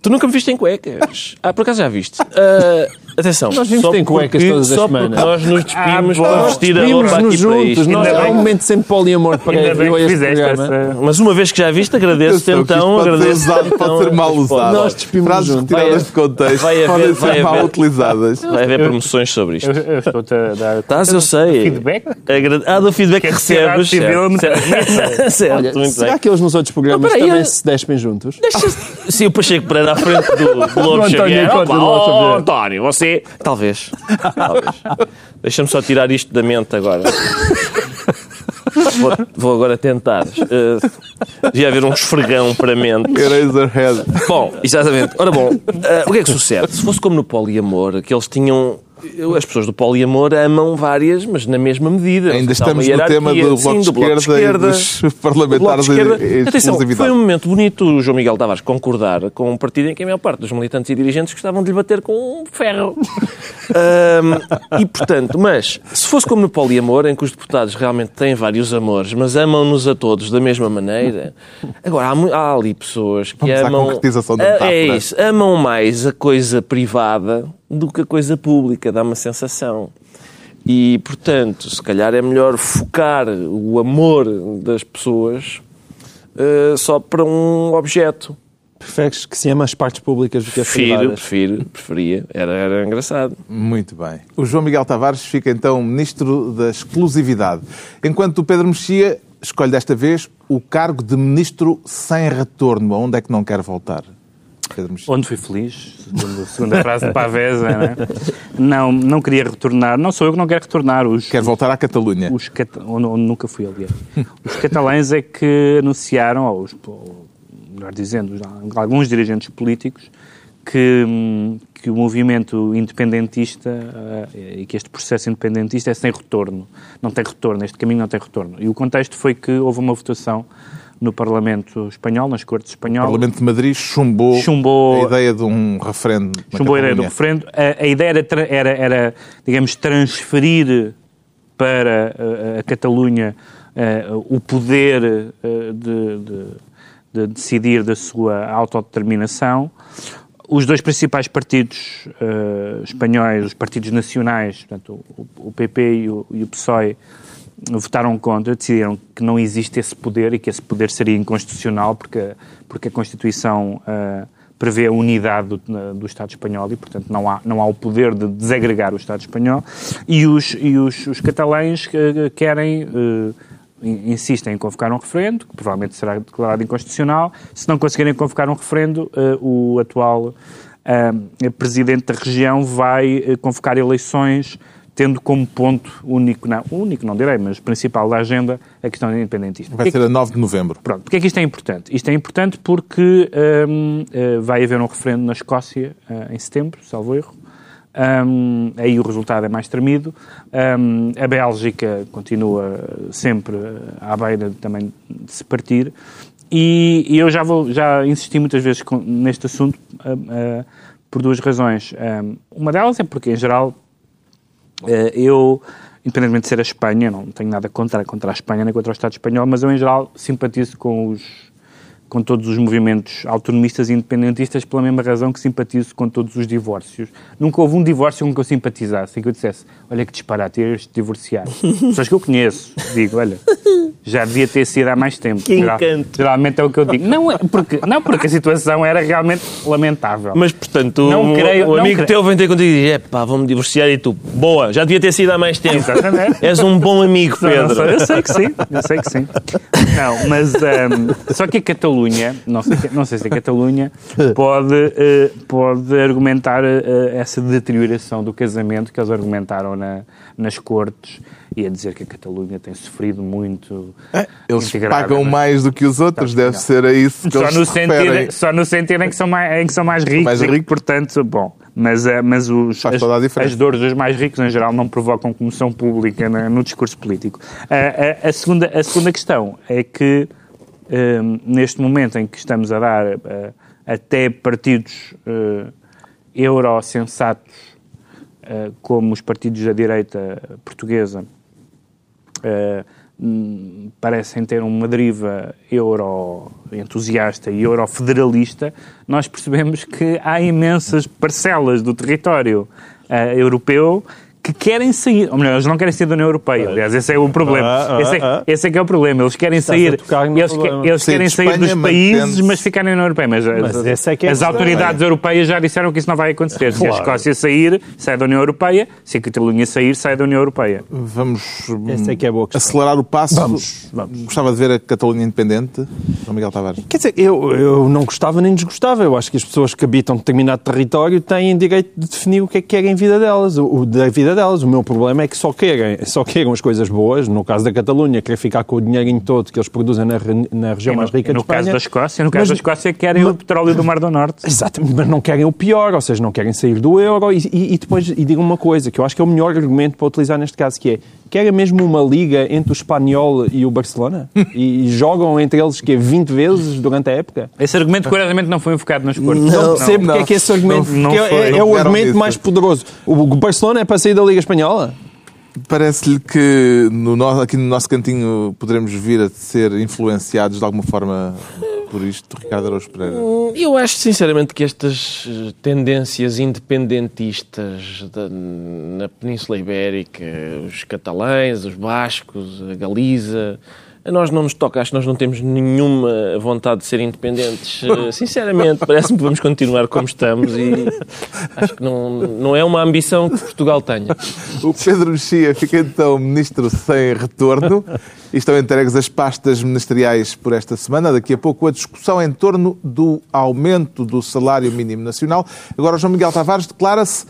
[SPEAKER 3] Tu nunca me viste em cuecas. Ah, por acaso já viste. Ah, atenção.
[SPEAKER 5] Nós vimos
[SPEAKER 3] só
[SPEAKER 5] em cuecas
[SPEAKER 3] porque-
[SPEAKER 5] todas as semanas.
[SPEAKER 3] Nós nos despimos
[SPEAKER 6] Ah,
[SPEAKER 3] para vestir a roupa aqui para
[SPEAKER 5] juntos,
[SPEAKER 3] isto.
[SPEAKER 5] nós,
[SPEAKER 6] Ainda
[SPEAKER 5] há um momento sempre poliamor para
[SPEAKER 6] Ainda bem
[SPEAKER 5] eu a
[SPEAKER 6] que
[SPEAKER 5] este
[SPEAKER 6] fizeste
[SPEAKER 5] programa.
[SPEAKER 6] essa...
[SPEAKER 3] Mas uma vez que já viste, agradeço-te então.
[SPEAKER 1] pode ser
[SPEAKER 3] Agradeço
[SPEAKER 1] usado, pode ser mal usado.
[SPEAKER 5] Nós despimos
[SPEAKER 1] Frases retiradas
[SPEAKER 3] Vai-
[SPEAKER 1] de contexto
[SPEAKER 3] vai haver-
[SPEAKER 1] podem
[SPEAKER 3] vai
[SPEAKER 1] ser mal utilizadas.
[SPEAKER 3] Vai haver promoções sobre isto.
[SPEAKER 6] Eu, eu estou-te a dar...
[SPEAKER 3] Estás, eu sei.
[SPEAKER 6] Feedback?
[SPEAKER 3] Ah, do feedback que
[SPEAKER 6] sociedade
[SPEAKER 3] recebes. certo, muito
[SPEAKER 5] será que eles nos outros programas também se despem juntos?
[SPEAKER 3] Sim, o Pacheco Pereira à frente do, do Lobo
[SPEAKER 5] António
[SPEAKER 3] Xavier.
[SPEAKER 5] Conte
[SPEAKER 3] Opa,
[SPEAKER 5] do Lobo
[SPEAKER 3] oh,
[SPEAKER 5] Xavier.
[SPEAKER 3] António, você... Talvez. Talvez. Deixa-me só tirar isto da mente agora. Vou, vou agora tentar. Uh, devia haver um esfregão para a mente.
[SPEAKER 1] Eraserhead.
[SPEAKER 3] Bom, exatamente. Ora bom, eh, o que é que sucede? Se fosse como no poliamor, que eles tinham... As pessoas do poliamor amam várias, mas na mesma medida.
[SPEAKER 1] Ainda estamos no tema do
[SPEAKER 3] sim,
[SPEAKER 1] Bloco de
[SPEAKER 3] do Bloco de
[SPEAKER 1] Esquerda e dos
[SPEAKER 3] Bloco
[SPEAKER 1] parlamentares
[SPEAKER 3] de Esquerda. Atenção, foi um momento bonito o João Miguel Tavares concordar com um partido em que a maior parte dos militantes e dirigentes gostavam de lhe bater com um ferro. Ahm, e, portanto, mas se fosse como no poliamor, em que os deputados realmente têm vários amores, mas amam-nos a todos da mesma maneira, agora há, há ali pessoas que
[SPEAKER 1] Vamos à
[SPEAKER 3] amam...
[SPEAKER 1] concretização da
[SPEAKER 3] Ah,
[SPEAKER 1] metáfora.
[SPEAKER 3] É isso, amam mais a coisa privada do que a coisa pública, dá uma sensação. E, portanto, se calhar é melhor focar o amor das pessoas eh, só para um objeto.
[SPEAKER 5] Preferes que se ama as partes públicas do que as
[SPEAKER 3] Prefiro,
[SPEAKER 5] privadas?
[SPEAKER 3] prefiro, preferia. Era, era engraçado.
[SPEAKER 1] Muito bem. O João Miguel Tavares fica então ministro da exclusividade, enquanto o Pedro Mexia escolhe desta vez o cargo de ministro sem retorno. Aonde é que não quer voltar?
[SPEAKER 6] Onde fui feliz, segundo segunda frase de Pavesa, não, é? não, não queria retornar, não sou eu que não quero retornar, os,
[SPEAKER 1] Quer voltar à Catalunha.
[SPEAKER 6] os cata- onde, onde nunca fui, aliás. Os catalães é que anunciaram, ou, os, ou melhor dizendo, alguns dirigentes políticos, que, que o movimento independentista eh, e que este processo independentista é sem retorno. Não tem retorno, este caminho não tem retorno. E o contexto foi que houve uma votação no Parlamento espanhol, nas Cortes
[SPEAKER 1] O
[SPEAKER 6] espanholas,
[SPEAKER 1] Parlamento de Madrid chumbou,
[SPEAKER 6] Chumbou-
[SPEAKER 1] a ideia de um referendo.
[SPEAKER 6] chumbou a ideia do referendo. A, a ideia era, era, era, digamos, transferir para eh, a Catalunha eh, o poder eh, de, de- de decidir da sua autodeterminação. Os dois principais partidos eh, espanhóis, os partidos nacionais, portanto, o, o PP e o, e o PSOE, votaram contra, decidiram que não existe esse poder e que esse poder seria inconstitucional porque, porque a Constituição ah, prevê a unidade do, do Estado espanhol e, portanto, não há, não há o poder de desagregar o Estado espanhol. E os, e os, os catalães querem, in- insistem em convocar um referendo, que provavelmente será declarado inconstitucional. Se não conseguirem convocar um referendo, eh, o atual presidente da região vai convocar eleições tendo como ponto único, não, único não direi, mas principal da agenda a questão independentista.
[SPEAKER 1] Vai ser a 9 de novembro.
[SPEAKER 6] Pronto, porque é que isto é importante? Isto é importante porque hum, eh, vai haver um referendo na Escócia eh, em setembro, salvo erro. Hum, aí o resultado é mais tremido. Hum, a Bélgica continua sempre à beira também de se partir. E, e eu já, vou, já insisti muitas vezes com- neste assunto ah, ah, por duas razões. Hum, uma delas é porque, em geral, eh, eu, independentemente de ser a Espanha, não tenho nada contra, contra a Espanha nem contra o Estado espanhol, mas eu, em geral, simpatizo com os com todos os movimentos autonomistas e independentistas pela mesma razão que simpatizo com todos os divórcios. Nunca houve um divórcio com que eu simpatizasse, em que eu dissesse, olha que disparate, este divorciar. Pessoas que eu conheço, digo, olha, já devia ter sido há mais tempo.
[SPEAKER 3] Que
[SPEAKER 6] Geral-
[SPEAKER 3] encanto.
[SPEAKER 6] Geralmente é o que eu digo. Não, é porque, não porque a situação era realmente lamentável.
[SPEAKER 3] Mas, portanto,
[SPEAKER 6] Não
[SPEAKER 3] o,
[SPEAKER 6] creio-
[SPEAKER 3] o
[SPEAKER 6] não
[SPEAKER 3] amigo
[SPEAKER 6] creio.
[SPEAKER 3] teu vem ter contigo e diz: é pá, vou-me divorciar e tu, boa, já devia ter sido há mais tempo.
[SPEAKER 6] Exatamente.
[SPEAKER 3] És um bom amigo,
[SPEAKER 6] Não, não
[SPEAKER 3] Pedro.
[SPEAKER 6] sei, eu sei que sim, eu sei que sim. Não, mas ahm, só que a Catalunha, não sei, não sei se a Catalunha pode, eh, pode argumentar eh, essa deterioração do casamento que eles argumentaram na- nas cortes e a dizer que a Catalunha tem sofrido muito.
[SPEAKER 1] Eles
[SPEAKER 6] integrada
[SPEAKER 1] pagam
[SPEAKER 6] nas-
[SPEAKER 1] mais do que os outros,
[SPEAKER 6] Tá,
[SPEAKER 1] deve
[SPEAKER 6] não.
[SPEAKER 1] ser a isso que
[SPEAKER 6] Só
[SPEAKER 1] eles
[SPEAKER 6] no,
[SPEAKER 1] se
[SPEAKER 6] sentido, só no sentido em que são mais, em que são mais ricos,
[SPEAKER 1] mais
[SPEAKER 6] e que,
[SPEAKER 1] ricos.
[SPEAKER 6] portanto, bom. Mas, eh, mas os, as, as dores dos mais ricos, em geral, não provocam comoção pública na- no discurso político. A, a- a segunda, a segunda questão é que, neste momento em que estamos a dar eh, até partidos eh, eurosensatos, eh, como os partidos da direita portuguesa, hum, parecem ter uma deriva euro-entusiasta e euro-federalista, nós percebemos que há imensas parcelas do território europeu que querem sair, ou melhor, eles não querem sair da União Europeia. Aliás, esse é o problema.
[SPEAKER 5] Ah, ah,
[SPEAKER 6] esse, é,
[SPEAKER 5] ah.
[SPEAKER 6] esse é que é o problema. Eles querem
[SPEAKER 5] Estás
[SPEAKER 6] sair, eles, que- eles
[SPEAKER 1] Sair
[SPEAKER 6] querem sair dos países, mas ficarem na União Europeia. Mas,
[SPEAKER 5] Mas
[SPEAKER 6] as,
[SPEAKER 5] esse é que é
[SPEAKER 6] as autoridades europeias já disseram que isso não vai acontecer. Se a
[SPEAKER 5] Claro.
[SPEAKER 6] Escócia sair, sai da União Europeia. Se a Catalunha sair, sai da União Europeia.
[SPEAKER 1] Vamos
[SPEAKER 5] é que é
[SPEAKER 1] acelerar o passo.
[SPEAKER 5] Vamos, vamos.
[SPEAKER 1] Gostava de ver a Catalunha independente. João Miguel Tavares.
[SPEAKER 5] Quer dizer, eu, eu não gostava nem desgostava. Eu acho que as pessoas que habitam determinado território têm direito de definir o que é que querem em vida delas, o, o da vida delas. O meu problema é que só querem, só queiram as coisas boas. No caso da Catalunha, querer ficar com o dinheirinho todo que eles produzem na, na região
[SPEAKER 6] no,
[SPEAKER 5] mais rica
[SPEAKER 6] no
[SPEAKER 5] de Espanha.
[SPEAKER 6] caso da Escócia, no caso
[SPEAKER 5] Mas-
[SPEAKER 6] da Escócia, querem o petróleo do Mar do Norte.
[SPEAKER 5] Exatamente, mas não querem o pior, ou seja, não querem sair do euro. E, e- e depois, e digo uma coisa, que eu acho que é o melhor argumento para utilizar neste caso, que é, querem mesmo uma liga entre o Espanhol e o Barcelona? e, e jogam entre eles, que é 20 vezes durante a época?
[SPEAKER 6] Esse argumento, curiosamente, não foi enfocado nas cortes.
[SPEAKER 5] Não, sei porque
[SPEAKER 1] não.
[SPEAKER 5] é que esse argumento
[SPEAKER 6] Não- não
[SPEAKER 5] é- é,
[SPEAKER 1] Não
[SPEAKER 5] é o argumento
[SPEAKER 1] disso.
[SPEAKER 5] mais poderoso. O o Barcelona é para sair da Liga Espanhola?
[SPEAKER 1] Parece-lhe que no, aqui no nosso cantinho poderemos vir a ser influenciados de alguma forma por isto, Ricardo Araújo Pereira.
[SPEAKER 3] Eu acho sinceramente que estas eh, tendências independentistas da- na Península Ibérica, os catalães, os bascos, a Galiza, A nós não nos toca, acho que nós não temos nenhuma vontade de ser independentes. Eh, Sinceramente, parece-me que vamos continuar como estamos e acho que não, não é uma ambição que Portugal tenha.
[SPEAKER 1] O Pedro Mexia fica então ministro sem retorno e estão entregues as pastas ministeriais por esta semana. Daqui a pouco a discussão em torno do aumento do salário mínimo nacional. Agora o João Miguel Tavares declara-se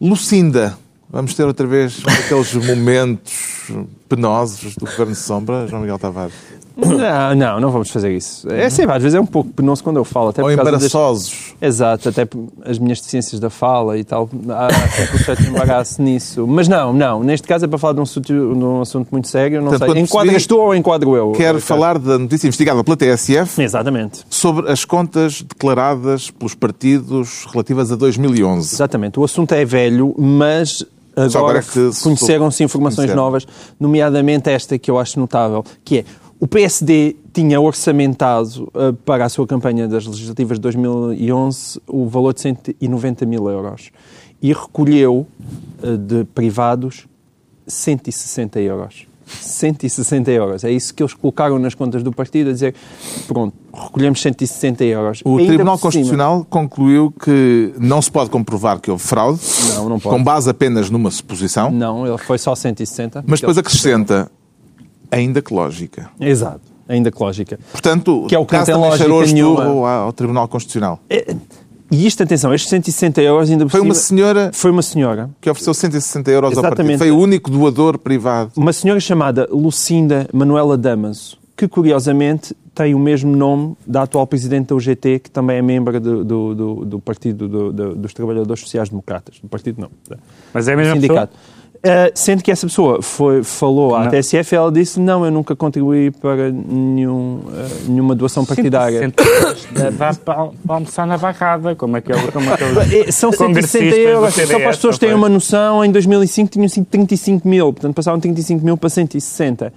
[SPEAKER 1] Lucinda. Vamos ter outra vez aqueles momentos penosos do Governo Sombra, João Miguel Tavares.
[SPEAKER 5] Não, não, não vamos fazer isso. É sempre, às vezes é um pouco penoso quando eu falo. Até
[SPEAKER 1] Ou
[SPEAKER 5] por causa das-
[SPEAKER 1] embaraçosos.
[SPEAKER 5] Exato, até as minhas deficiências da fala e tal, há sempre um certo embaraço nisso. Mas não, não, neste caso é para falar de um assunto, de um assunto muito sério, não
[SPEAKER 1] Portanto,
[SPEAKER 5] sei. Enquadras tu ou enquadro eu?
[SPEAKER 1] Quero
[SPEAKER 5] Ricardo?
[SPEAKER 1] falar da notícia investigada pela TSF
[SPEAKER 5] Exatamente,
[SPEAKER 1] sobre as contas declaradas pelos partidos relativas a 2011.
[SPEAKER 5] exatamente. O assunto é velho, mas agora,
[SPEAKER 1] agora
[SPEAKER 5] conheceram-se informações
[SPEAKER 1] conheceram.
[SPEAKER 5] novas, nomeadamente esta que eu acho notável, que é o PSD tinha orçamentado eh, para a sua campanha das legislativas de 2011 o valor de 190 mil euros e recolheu eh, de privados 160 euros. 160 euros. É isso que eles colocaram nas contas do partido, a dizer, pronto, recolhemos 160 euros.
[SPEAKER 1] O
[SPEAKER 5] Ainda
[SPEAKER 1] Tribunal
[SPEAKER 5] por cima-
[SPEAKER 1] Constitucional concluiu que não se pode comprovar que houve fraude,
[SPEAKER 5] Não, não pode.
[SPEAKER 1] com base apenas numa suposição,
[SPEAKER 5] Não, ele foi só 160.
[SPEAKER 1] mas depois acrescenta, ainda que lógica.
[SPEAKER 5] Exato, ainda que lógica.
[SPEAKER 1] Portanto,
[SPEAKER 5] Que é o que não
[SPEAKER 1] caso
[SPEAKER 5] tem
[SPEAKER 1] também
[SPEAKER 5] lógica nenhuma.
[SPEAKER 1] ao ao Tribunal Constitucional.
[SPEAKER 5] E isto, atenção, estes 160 euros ainda
[SPEAKER 1] Foi uma senhora
[SPEAKER 5] Foi uma senhora.
[SPEAKER 1] que ofereceu 160 euros ao
[SPEAKER 5] Exatamente.
[SPEAKER 1] partido. Foi o único doador privado.
[SPEAKER 5] Uma senhora chamada Lucinda Manuela Damaso, que curiosamente tem o mesmo nome da atual presidente da UGT, que também é membro do, do, do- do Partido do- do- dos Trabalhadores Sociais Democratas. Do partido não.
[SPEAKER 6] Mas é a
[SPEAKER 5] do
[SPEAKER 6] mesma
[SPEAKER 5] sindicato. Uh, sendo que essa pessoa foi, falou à
[SPEAKER 6] Não.
[SPEAKER 5] TSF, ela disse: Não, eu nunca contribuí para nenhum, uh, nenhuma doação partidária.
[SPEAKER 6] 160 euros dá para, para almoçar na barrada, como é que é como aqueles
[SPEAKER 5] É, São 160
[SPEAKER 6] congressistas do
[SPEAKER 5] euros. Só para as pessoas terem uma noção, em 2005 tinham sido 35 mil. Portanto, passaram 35 mil para 160.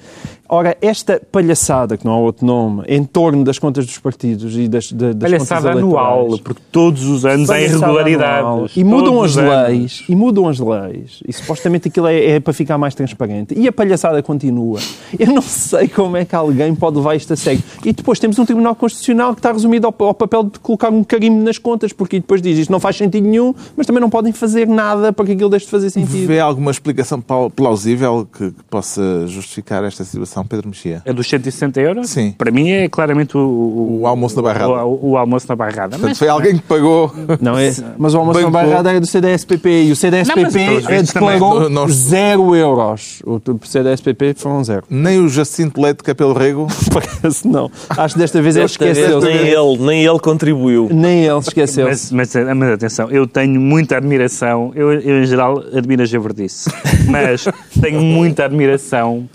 [SPEAKER 5] Ora, esta palhaçada, que não há outro nome, em torno das contas dos partidos e das, da- das
[SPEAKER 6] Palhaçada
[SPEAKER 5] contas
[SPEAKER 6] anual, porque todos os anos há irregularidades.
[SPEAKER 5] anual. E mudam as
[SPEAKER 6] os anos.
[SPEAKER 5] leis. E mudam as leis. E supostamente aquilo é, é para ficar mais transparente. E a palhaçada continua. Eu não sei como é que alguém pode levar isto a sério. E depois temos um Tribunal Constitucional que está resumido ao, ao papel de colocar um carimbo nas contas, porque depois diz isto não faz sentido nenhum, mas também não podem fazer nada para que aquilo deixe de fazer sentido.
[SPEAKER 1] Vê alguma explicação plausível que, que possa justificar esta situação, Pedro Mexia?
[SPEAKER 6] É dos 160 euros?
[SPEAKER 1] Sim.
[SPEAKER 6] Para mim é claramente o, o,
[SPEAKER 1] O almoço na barrada.
[SPEAKER 6] O, o almoço na barrada.
[SPEAKER 1] Portanto,
[SPEAKER 6] Mas,
[SPEAKER 1] foi alguém que pagou.
[SPEAKER 5] Não é, mas o almoço na barrada é do CDSPP e o CDSPP
[SPEAKER 6] também.
[SPEAKER 5] declarou
[SPEAKER 1] Não- não-
[SPEAKER 5] zero euros. O CDSPP foram zero.
[SPEAKER 1] Nem o Jacinto Leite de Capelo Rego.
[SPEAKER 5] Parece não. Acho que desta vez ele esqueceu-se.
[SPEAKER 3] nem ele, nem ele contribuiu.
[SPEAKER 5] Nem ele esqueceu-se.
[SPEAKER 6] mas, mas, mas atenção, eu tenho muita admiração, eu, eu em geral admiro a javardice, mas tenho muita admiração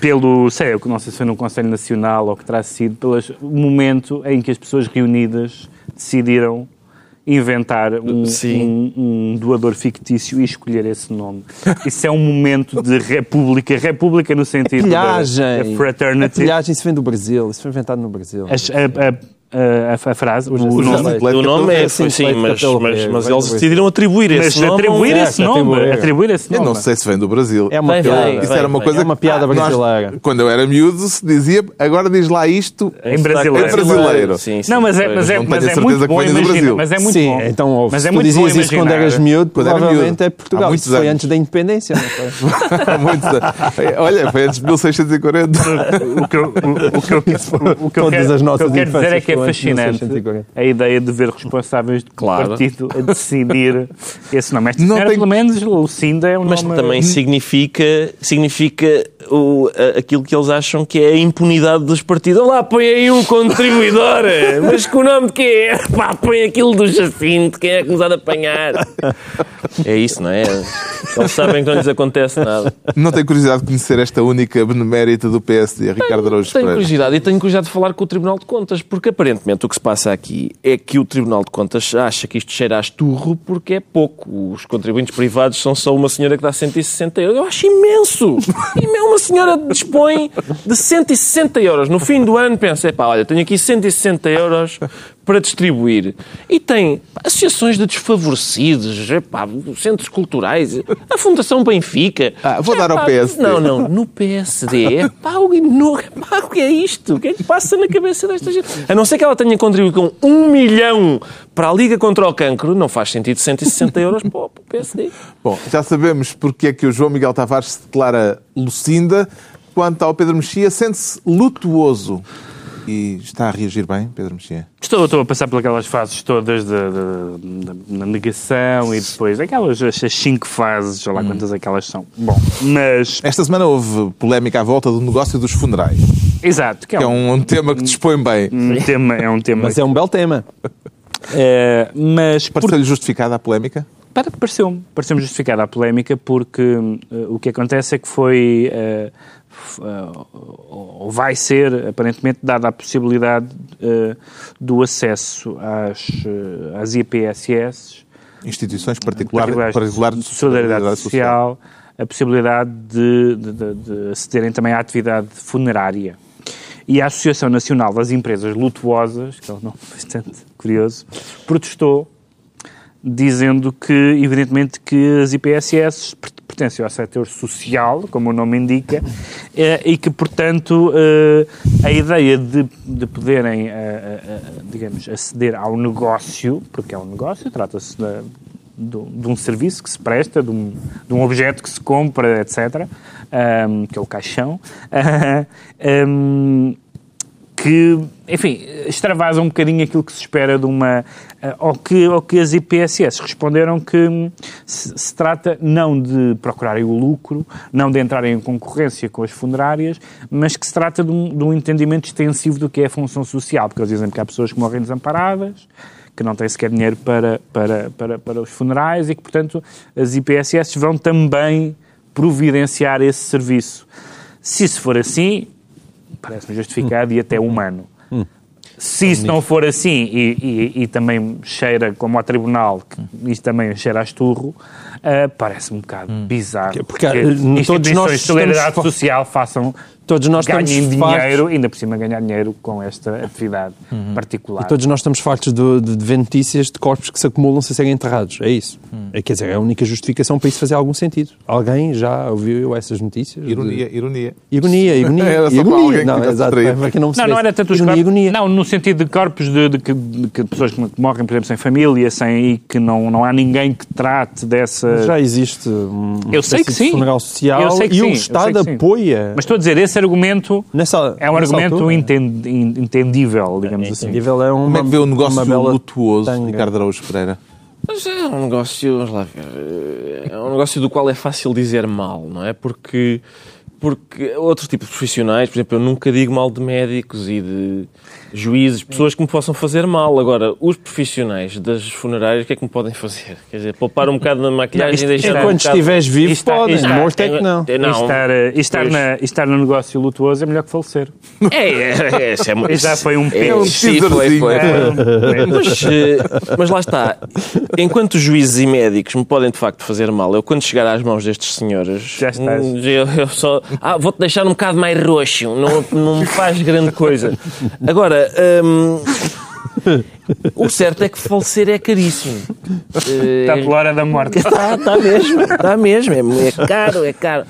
[SPEAKER 6] pelo, sei, eu não sei se foi no Conselho Nacional ou que terá sido, pelo momento em que as pessoas reunidas decidiram inventar um, um, um doador fictício e escolher esse nome. Isso é um momento de república, república no sentido da,
[SPEAKER 5] Pilhagem.
[SPEAKER 6] da fraternity.
[SPEAKER 5] A pilhagem, isso vem do Brasil. Isso foi inventado no Brasil.
[SPEAKER 6] As- A, a, a, a frase, o,
[SPEAKER 5] Jacinto
[SPEAKER 6] nome,
[SPEAKER 3] O nome é,
[SPEAKER 1] Capelo
[SPEAKER 3] foi
[SPEAKER 5] Rego.
[SPEAKER 3] sim, mas, mas, mas eles decidiram atribuir
[SPEAKER 6] mas
[SPEAKER 3] esse nome.
[SPEAKER 6] atribuir esse nome,
[SPEAKER 5] atribuir.
[SPEAKER 6] atribuir esse
[SPEAKER 1] Eu
[SPEAKER 6] nome.
[SPEAKER 1] não sei se vem do Brasil.
[SPEAKER 5] É uma piada.
[SPEAKER 1] Isso era uma coisa
[SPEAKER 5] É uma piada
[SPEAKER 1] nós-
[SPEAKER 5] brasileira.
[SPEAKER 1] quando eu era miúdo, se dizia agora diz lá isto
[SPEAKER 6] Em brasileiro.
[SPEAKER 1] Em brasileiro.
[SPEAKER 3] Sim, sim,
[SPEAKER 6] Não, mas é, mas é,
[SPEAKER 1] tenho
[SPEAKER 6] mas é
[SPEAKER 1] certeza
[SPEAKER 6] muito
[SPEAKER 1] que
[SPEAKER 6] bom imaginar. Mas é muito
[SPEAKER 5] Sim,
[SPEAKER 6] bom.
[SPEAKER 5] então ouve.
[SPEAKER 6] Mas é muito
[SPEAKER 5] dizias
[SPEAKER 6] bom
[SPEAKER 5] isso quando eras miúdo,
[SPEAKER 1] Quando era
[SPEAKER 5] provavelmente
[SPEAKER 1] miúdo.
[SPEAKER 5] é Portugal. Isso foi antes da independência, não foi?
[SPEAKER 1] Anos. Olha, foi antes de 1640.
[SPEAKER 6] O que eu, o, o que eu, o que eu
[SPEAKER 5] Todas
[SPEAKER 6] quero,
[SPEAKER 5] as
[SPEAKER 6] o
[SPEAKER 5] nossas
[SPEAKER 6] que eu quero dizer é que é
[SPEAKER 5] de
[SPEAKER 6] fascinante
[SPEAKER 5] 1640.
[SPEAKER 6] a ideia de ver responsáveis do
[SPEAKER 3] Claro.
[SPEAKER 6] partido a decidir esse nome. Esta
[SPEAKER 1] Não
[SPEAKER 6] senhora,
[SPEAKER 1] tem-
[SPEAKER 6] pelo menos, Lucinda é um
[SPEAKER 3] Mas
[SPEAKER 6] nome...
[SPEAKER 3] também significa, significa o, a- aquilo que eles acham que é a impunidade dos partidos. Olá, põe aí um contribuidor, mas com o nome de quê? Pá, põe aquilo do Jacinto, quem é que nos há de apanhar? É isso, não é? Eles sabem que não lhes acontece nada.
[SPEAKER 1] Não tenho curiosidade de conhecer esta única benemérita do PSD, Ricardo Araújo
[SPEAKER 3] Tenho curiosidade e tenho curiosidade de falar com o Tribunal de Contas, porque aparentemente o que se passa aqui é que o Tribunal de Contas acha que isto cheira a esturro porque é pouco. Os contribuintes privados são só uma senhora que dá 160 euros. Eu acho imenso! E uma senhora dispõe de 160 euros. No fim do ano pensa, epá, olha, tenho aqui 160 euros para distribuir. E tem associações de desfavorecidos, epá, centros culturais, a Fundação Benfica.
[SPEAKER 1] Ah, vou dar ao
[SPEAKER 3] Epá,
[SPEAKER 1] PSD.
[SPEAKER 3] Não, não, no PSD. Epá, no, epá, o que é isto? O que é que passa na cabeça desta gente? A não ser que ela tenha contribuído com um milhão para a Liga contra o Cancro, não faz sentido 160 euros para o PSD.
[SPEAKER 1] Bom, já sabemos porque é que o João Miguel Tavares se declara Lucinda. Quanto ao Pedro Mexia, sente-se lutuoso. E está a reagir bem, Pedro Mexia?
[SPEAKER 6] Estou, estou a passar por aquelas fases todas da negação e depois aquelas as as cinco fases, sei lá quantas aquelas são. Bom, mas.
[SPEAKER 1] Esta semana houve polémica à volta do negócio dos funerais,
[SPEAKER 6] Exato, que é
[SPEAKER 1] que é
[SPEAKER 6] um,
[SPEAKER 1] um, um tema que dispõe bem.
[SPEAKER 6] um tema. É um tema
[SPEAKER 5] Mas é um belo tema.
[SPEAKER 6] É, mas por-
[SPEAKER 1] Pareceu-lhe justificada a polémica?
[SPEAKER 6] Para- Pareceu-me, pareceu-me justificada a polémica porque eh, o que acontece é que foi eh, ou vai ser aparentemente dada a possibilidade eh, do acesso às, eh, às IPSS
[SPEAKER 1] Instituições particulares,
[SPEAKER 6] particulares de solidariedade social, a possibilidade de, de, de- de acederem também à atividade funerária. E a Associação Nacional das Empresas Lutuosas, que é um nome bastante curioso, protestou dizendo que, evidentemente, que as IPSS per- pertencem ao setor social, como o nome indica, eh, e que, portanto, eh, a ideia de, de poderem, eh, digamos, aceder ao negócio, porque é um negócio, trata-se de, de- um serviço que se presta, de um, de um objeto que se compra, etc., ahm, que é o caixão, ahm, que, enfim, extravasa um bocadinho aquilo que se espera de uma. eh, Ao que, ao que as IPSS responderam que hum, se, se trata não de procurarem o lucro, não de entrarem em concorrência com as funerárias, mas que se trata de um, de um entendimento extensivo do que é a função social, porque eles dizem que há pessoas que morrem desamparadas, que não têm sequer dinheiro para, para, para, para os funerais e que, portanto, as IPSS vão também providenciar esse serviço. Se isso for assim, parece-me justificado e até humano. Se isso não for assim e, e- e também cheira como ao tribunal, que isto também cheira a esturro, ah, parece-me um bocado bizarro.
[SPEAKER 5] Porque,
[SPEAKER 6] que
[SPEAKER 5] eh, todos nós
[SPEAKER 6] de solidariedade
[SPEAKER 5] estamos-
[SPEAKER 6] social façam
[SPEAKER 5] Todos nós
[SPEAKER 6] ganhem
[SPEAKER 5] estamos
[SPEAKER 6] dinheiro, ainda por cima ganhar dinheiro com esta atividade particular.
[SPEAKER 5] Todos nós estamos fartos de, de, de ver notícias de corpos que se acumulam sem serem enterrados. É isso. É, quer dizer, é a única justificação para isso fazer algum sentido. Alguém já ouviu essas notícias? De-
[SPEAKER 1] Ironia, ironia.
[SPEAKER 5] Ironia, ironia.
[SPEAKER 1] Era só para alguém
[SPEAKER 5] ironia.
[SPEAKER 1] que
[SPEAKER 5] Não, exato. Para não,
[SPEAKER 6] Não, não era tanto os
[SPEAKER 5] ironia,
[SPEAKER 6] corpos.
[SPEAKER 5] ironia.
[SPEAKER 6] Não, no sentido de corpos de, de que, de pessoas que morrem, por exemplo, sem família, sem e que não, não há ninguém que trate dessa.
[SPEAKER 5] Já existe um
[SPEAKER 6] Eu sei que sim.
[SPEAKER 5] funeral social
[SPEAKER 6] Eu sei que
[SPEAKER 5] e
[SPEAKER 6] sim,
[SPEAKER 5] o Estado apoia.
[SPEAKER 6] Mas estou a dizer, esse argumento
[SPEAKER 5] nessa,
[SPEAKER 6] é um
[SPEAKER 5] nessa
[SPEAKER 6] argumento
[SPEAKER 5] altura,
[SPEAKER 6] en- entendível, digamos assim.
[SPEAKER 5] entendível, é uma,
[SPEAKER 1] Como é que vê o negócio lutuoso,
[SPEAKER 5] tanga.
[SPEAKER 1] Ricardo Araújo Pereira?
[SPEAKER 3] Mas é um negócio, vamos lá ver, é um negócio do qual é fácil dizer mal, não é? Porque, porque outros tipos de profissionais, por exemplo, eu nunca digo mal de médicos e de juízes, pessoas que me possam fazer mal. Agora, os profissionais das funerárias, o que é que me podem fazer? Quer dizer, poupar um bocado na maquilhagem
[SPEAKER 6] isto-
[SPEAKER 3] e deixar um
[SPEAKER 5] Enquanto
[SPEAKER 3] bocado...
[SPEAKER 5] estiveres vivo,
[SPEAKER 6] está-
[SPEAKER 5] podem.
[SPEAKER 6] está-
[SPEAKER 5] Morto é que não.
[SPEAKER 3] É,
[SPEAKER 6] E
[SPEAKER 3] não,
[SPEAKER 6] estar, estar,
[SPEAKER 3] pois.
[SPEAKER 6] na, estar no negócio lutuoso é melhor que falecer.
[SPEAKER 3] É, é, é, isso é muito-
[SPEAKER 6] Já foi um
[SPEAKER 3] é,
[SPEAKER 6] peso.
[SPEAKER 3] sim, foi, foi, foi.
[SPEAKER 6] É,
[SPEAKER 3] Mas, eh, mas lá está. Enquanto os juízes e médicos me podem de facto fazer mal, eu quando chegar às mãos destes senhores,
[SPEAKER 6] Já estás.
[SPEAKER 3] hum, eu, eu só. Ah, vou-te deixar um bocado mais roxo, não, não me faz grande coisa. Agora. Hum, o certo é que falecer é caríssimo. Eh,
[SPEAKER 6] Está pela hora da morte.
[SPEAKER 3] Está, está mesmo, está mesmo. É, é caro, é caro.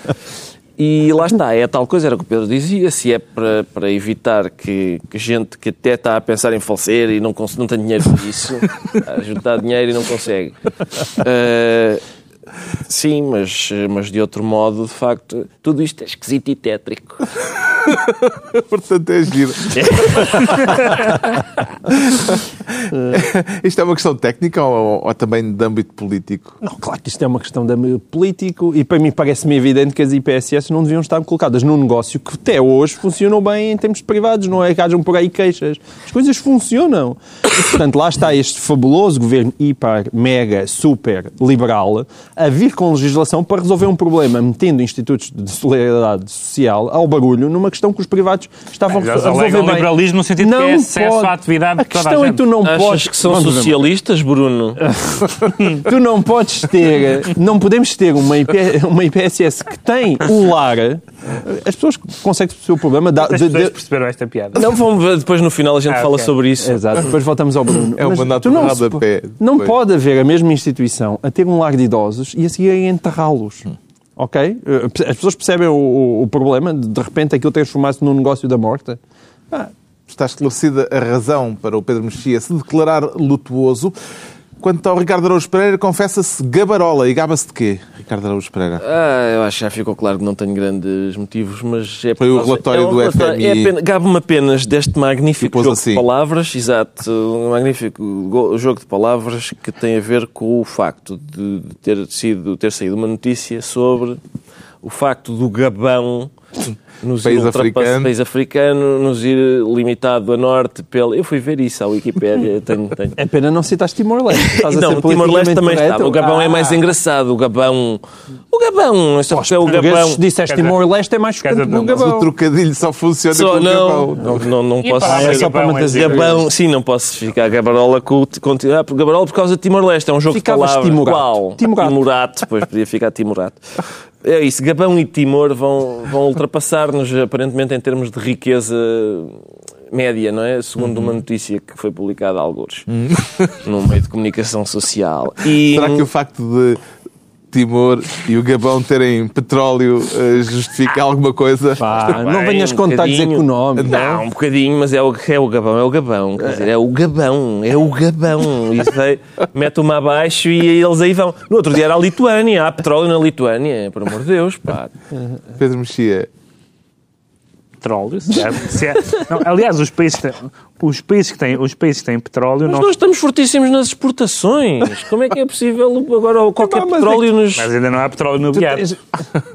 [SPEAKER 3] E lá está, é a tal coisa, era o que o Pedro dizia, se é para, para evitar que, que gente que até está a pensar em falecer e não, não tem dinheiro para isso, a juntar dinheiro e não consegue. Eh, sim, mas, mas de outro modo, de facto, tudo isto é esquisito e tétrico.
[SPEAKER 1] Portanto, é giro. Isto é uma questão técnica ou, ou também de âmbito político?
[SPEAKER 5] Não, claro que isto é uma questão de âmbito político e para mim parece-me evidente que as IPSS não deviam estar colocadas num negócio que até hoje funcionam bem em termos privados, não é que hajam por aí queixas. As coisas funcionam. E, portanto, lá está este fabuloso governo hiper, mega, super liberal a vir com legislação para resolver um problema, metendo institutos de solidariedade social ao barulho numa questão que os privados estavam
[SPEAKER 6] Mas
[SPEAKER 5] a resolver bem.
[SPEAKER 6] liberalismo no sentido de que é
[SPEAKER 5] Não
[SPEAKER 6] acesso
[SPEAKER 5] pode.
[SPEAKER 6] à atividade
[SPEAKER 5] A
[SPEAKER 6] de toda a
[SPEAKER 5] questão é
[SPEAKER 6] gente.
[SPEAKER 5] que tu não
[SPEAKER 3] Achas
[SPEAKER 5] podes.
[SPEAKER 3] que são
[SPEAKER 5] Vamos ver.
[SPEAKER 3] socialistas, Bruno?
[SPEAKER 5] Tu não podes ter, não podemos ter uma, IP, uma IPSS que tem o lar. As pessoas conseguem perceber o problema. Da,
[SPEAKER 6] As
[SPEAKER 5] de-
[SPEAKER 6] pessoas
[SPEAKER 5] de-
[SPEAKER 6] perceberam esta piada.
[SPEAKER 3] Não, vamos ver, depois no final a gente
[SPEAKER 6] Ah,
[SPEAKER 3] fala
[SPEAKER 6] ok.
[SPEAKER 3] sobre isso.
[SPEAKER 5] Exato, depois voltamos ao Bruno.
[SPEAKER 1] É um
[SPEAKER 5] Mas
[SPEAKER 1] mandato
[SPEAKER 5] não
[SPEAKER 1] de
[SPEAKER 5] se
[SPEAKER 1] rodapé,
[SPEAKER 5] Não
[SPEAKER 1] depois.
[SPEAKER 5] pode haver a mesma instituição a ter um lar de idosos e a seguir a enterrá-los. Ok? Eh, As pessoas percebem o, o- o problema de de repente aquilo transformar-se num negócio da morte? Ah,
[SPEAKER 1] Está esclarecida a razão para o Pedro Mexia se declarar lutuoso. Quanto ao Ricardo Araújo Pereira, confessa-se gabarola. E gaba-se de quê, Ricardo Araújo Pereira?
[SPEAKER 3] Ah, eu acho que já ficou claro que não tenho grandes motivos, mas é
[SPEAKER 1] Foi o relatório
[SPEAKER 3] é um
[SPEAKER 1] do
[SPEAKER 3] relatório-
[SPEAKER 1] FMI.
[SPEAKER 3] É apenas- Gabe-me apenas deste magnífico jogo
[SPEAKER 1] assim.
[SPEAKER 3] de palavras, exato, um magnífico go- jogo de palavras que tem a ver com o facto de de ter, sido, ter saído uma notícia sobre o facto do Gabão nos
[SPEAKER 1] País africano.
[SPEAKER 3] país africano nos ir limitado a norte pela... Eu fui ver isso à Wikipédia, tenho, tenho,
[SPEAKER 5] é pena não citar Timor-Leste. A
[SPEAKER 3] não, Timor-Leste também
[SPEAKER 5] correto.
[SPEAKER 3] estava. O Gabão é
[SPEAKER 5] Ah,
[SPEAKER 3] mais engraçado. O Gabão. O Gabão. Só porque é o Gabão.
[SPEAKER 5] Se disseste Timor-Leste é mais chocante o
[SPEAKER 1] Mas o
[SPEAKER 5] Gabão.
[SPEAKER 1] trocadilho só funciona
[SPEAKER 3] Só,
[SPEAKER 1] com o
[SPEAKER 3] não,
[SPEAKER 1] Gabão.
[SPEAKER 3] não, não, não posso.
[SPEAKER 6] para
[SPEAKER 5] é
[SPEAKER 6] a
[SPEAKER 5] só para
[SPEAKER 6] Gabão,
[SPEAKER 5] manter-
[SPEAKER 6] dizer-
[SPEAKER 3] Gabão, sim, não posso ficar Gabarola com, com, ah, por Gabarola por causa de Timor-Leste. É um jogo
[SPEAKER 5] Ficavas
[SPEAKER 3] de palavras.
[SPEAKER 5] Timorato.
[SPEAKER 3] Qual?
[SPEAKER 5] Timorato.
[SPEAKER 3] Timorato. Depois podia ficar Timorato. É isso. Gabão e Timor vão, vão ultrapassar-nos, aparentemente, em termos de riqueza média, não é? Segundo uma notícia que foi publicada há alguns. Num meio de comunicação social. E,
[SPEAKER 1] Será que o facto de Timor e o Gabão terem petróleo eh, justifica alguma coisa?
[SPEAKER 5] Pá, não venhas
[SPEAKER 3] um
[SPEAKER 5] contar dizer com o nome.
[SPEAKER 3] Não, um bocadinho, mas é o, é o Gabão, é o Gabão. Quer dizer, é o Gabão, é o Gabão. Isso aí, mete uma abaixo e eles aí vão. No outro dia era a Lituânia, há petróleo na Lituânia, por amor de Deus, pá.
[SPEAKER 1] Pedro Mexia,
[SPEAKER 6] Petróleo. se há- se há- não, aliás, os países, têm- os, países que têm, os países que têm petróleo
[SPEAKER 3] Mas
[SPEAKER 6] não.
[SPEAKER 3] nós estamos fortíssimos nas exportações. Como é que é possível agora qualquer
[SPEAKER 5] mas é
[SPEAKER 3] petróleo nos.
[SPEAKER 6] Mas ainda não há petróleo no bilhete.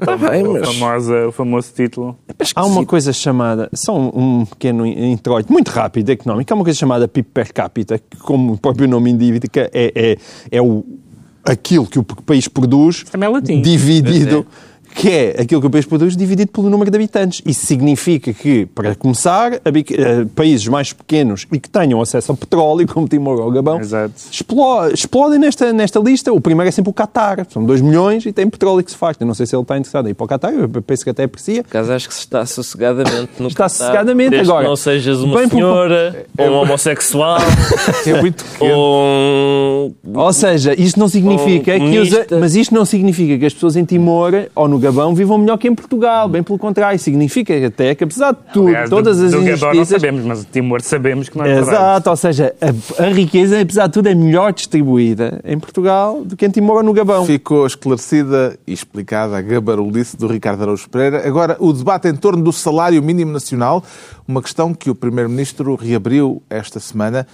[SPEAKER 3] Está bem,
[SPEAKER 6] O,
[SPEAKER 3] mas.
[SPEAKER 6] famoso, o famoso título.
[SPEAKER 5] Há uma coisa chamada, só um pequeno introito, muito rápido, económico, há uma coisa chamada PIB per capita, que como o próprio nome indica, é, é, é o, aquilo que o país produz
[SPEAKER 6] Também é latim.
[SPEAKER 5] dividido, que é aquilo que o país produz dividido pelo número de habitantes. Isso significa que, para começar, eh, países mais pequenos e que tenham acesso ao petróleo, como Timor ou Gabão, explodem nesta, nesta lista. O primeiro é sempre o Qatar. São 2 milhões e tem petróleo que se faz. Eu não sei se ele está interessado em ir para o Qatar, eu penso que até aprecia.
[SPEAKER 3] Por acaso acho que se está sossegadamente no
[SPEAKER 5] Está
[SPEAKER 3] Qatar.
[SPEAKER 5] sossegadamente
[SPEAKER 3] Desde
[SPEAKER 5] agora.
[SPEAKER 3] Que não sejas uma
[SPEAKER 5] Bem por-
[SPEAKER 3] senhora, ou um homossexual,
[SPEAKER 1] é muito pequeno.
[SPEAKER 3] ou um
[SPEAKER 5] Ou seja, isto não significa
[SPEAKER 3] Ou
[SPEAKER 5] que os, mas isto não significa que as pessoas em Timor ou no Gabão vivam melhor que em Portugal, bem pelo contrário, significa até que apesar de tudo,
[SPEAKER 6] Aliás,
[SPEAKER 5] todas
[SPEAKER 6] do,
[SPEAKER 5] as
[SPEAKER 6] do Gabão não
[SPEAKER 5] injustiças,
[SPEAKER 6] sabemos, mas o Timor sabemos que não é verdade.
[SPEAKER 5] Exato, ou seja, a, a riqueza, apesar de tudo, é melhor distribuída em Portugal do que em Timor ou no Gabão.
[SPEAKER 1] Ficou esclarecida e explicada a gabarulice do Ricardo Araújo Pereira. Agora, o debate em torno do salário mínimo nacional, uma questão que o Primeiro-Ministro reabriu esta semana.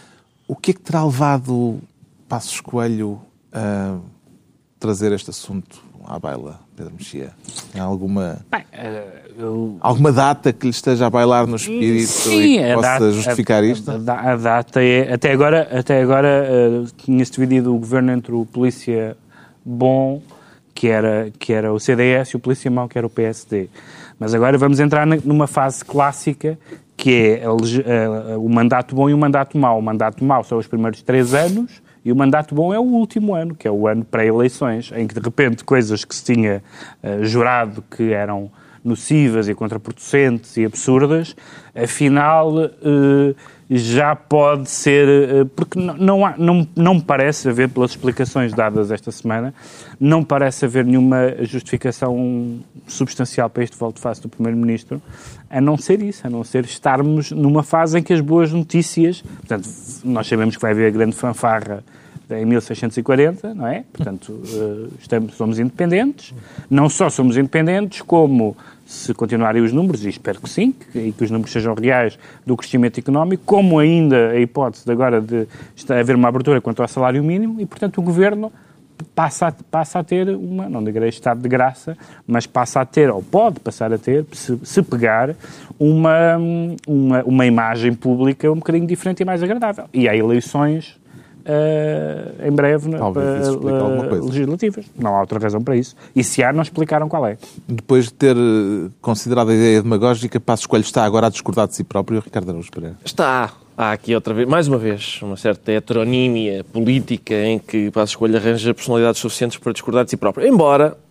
[SPEAKER 1] O que é que terá levado Passos Coelho a trazer este assunto à baila, Pedro Mexia? Tem alguma,
[SPEAKER 6] Bem, eh, eu-
[SPEAKER 1] alguma data que lhe esteja a bailar no espírito e que possa
[SPEAKER 6] data-
[SPEAKER 1] justificar
[SPEAKER 6] a-
[SPEAKER 1] isto?
[SPEAKER 6] A, a- data é. Até agora, até agora eh, tinha-se dividido o governo entre o polícia bom, que era, que era o CDS, e o polícia mau, que era o PSD. Mas agora vamos entrar numa fase clássica, que é eh, o mandato bom e o mandato mau. O mandato mau são os primeiros três anos. E o mandato bom é o último ano, que é o ano pré-eleições, em que de repente coisas que se tinha eh, jurado que eram nocivas e contraproducentes e absurdas, afinal eh, já pode ser, eh, porque não, há- não, não parece haver, pelas explicações dadas esta semana, não parece haver nenhuma justificação substancial para este volte-face do Primeiro-Ministro, a não ser isso, a não ser estarmos numa fase em que as boas notícias, portanto, nós sabemos que vai haver a grande fanfarra em 1640, não é? Portanto, eh, estamos, somos independentes. Não só somos independentes, como, se continuarem os números, e espero que sim, que, e que os números sejam reais do crescimento económico, como ainda a hipótese de agora de haver uma abertura quanto ao salário mínimo, e, portanto, o Governo passa a, passa a ter uma, não direi estado de graça, mas passa a ter, ou pode passar a ter, se, se pegar, uma, uma, uma imagem pública um bocadinho diferente e mais agradável. E há eleições uh, em breve na,
[SPEAKER 1] Talvez isso explique alguma coisa.
[SPEAKER 6] legislativas. Não há outra razão para isso. E se há, não explicaram qual é.
[SPEAKER 1] Depois de ter eh, considerado a ideia demagógica, Passos Coelho está agora a discordar de si próprio, Ricardo Araújo Pereira.
[SPEAKER 3] Está. Há aqui outra vez, mais uma vez, uma certa heteronímia política em que Passos Coelho arranja personalidades suficientes para discordar de si próprio. Embora eh,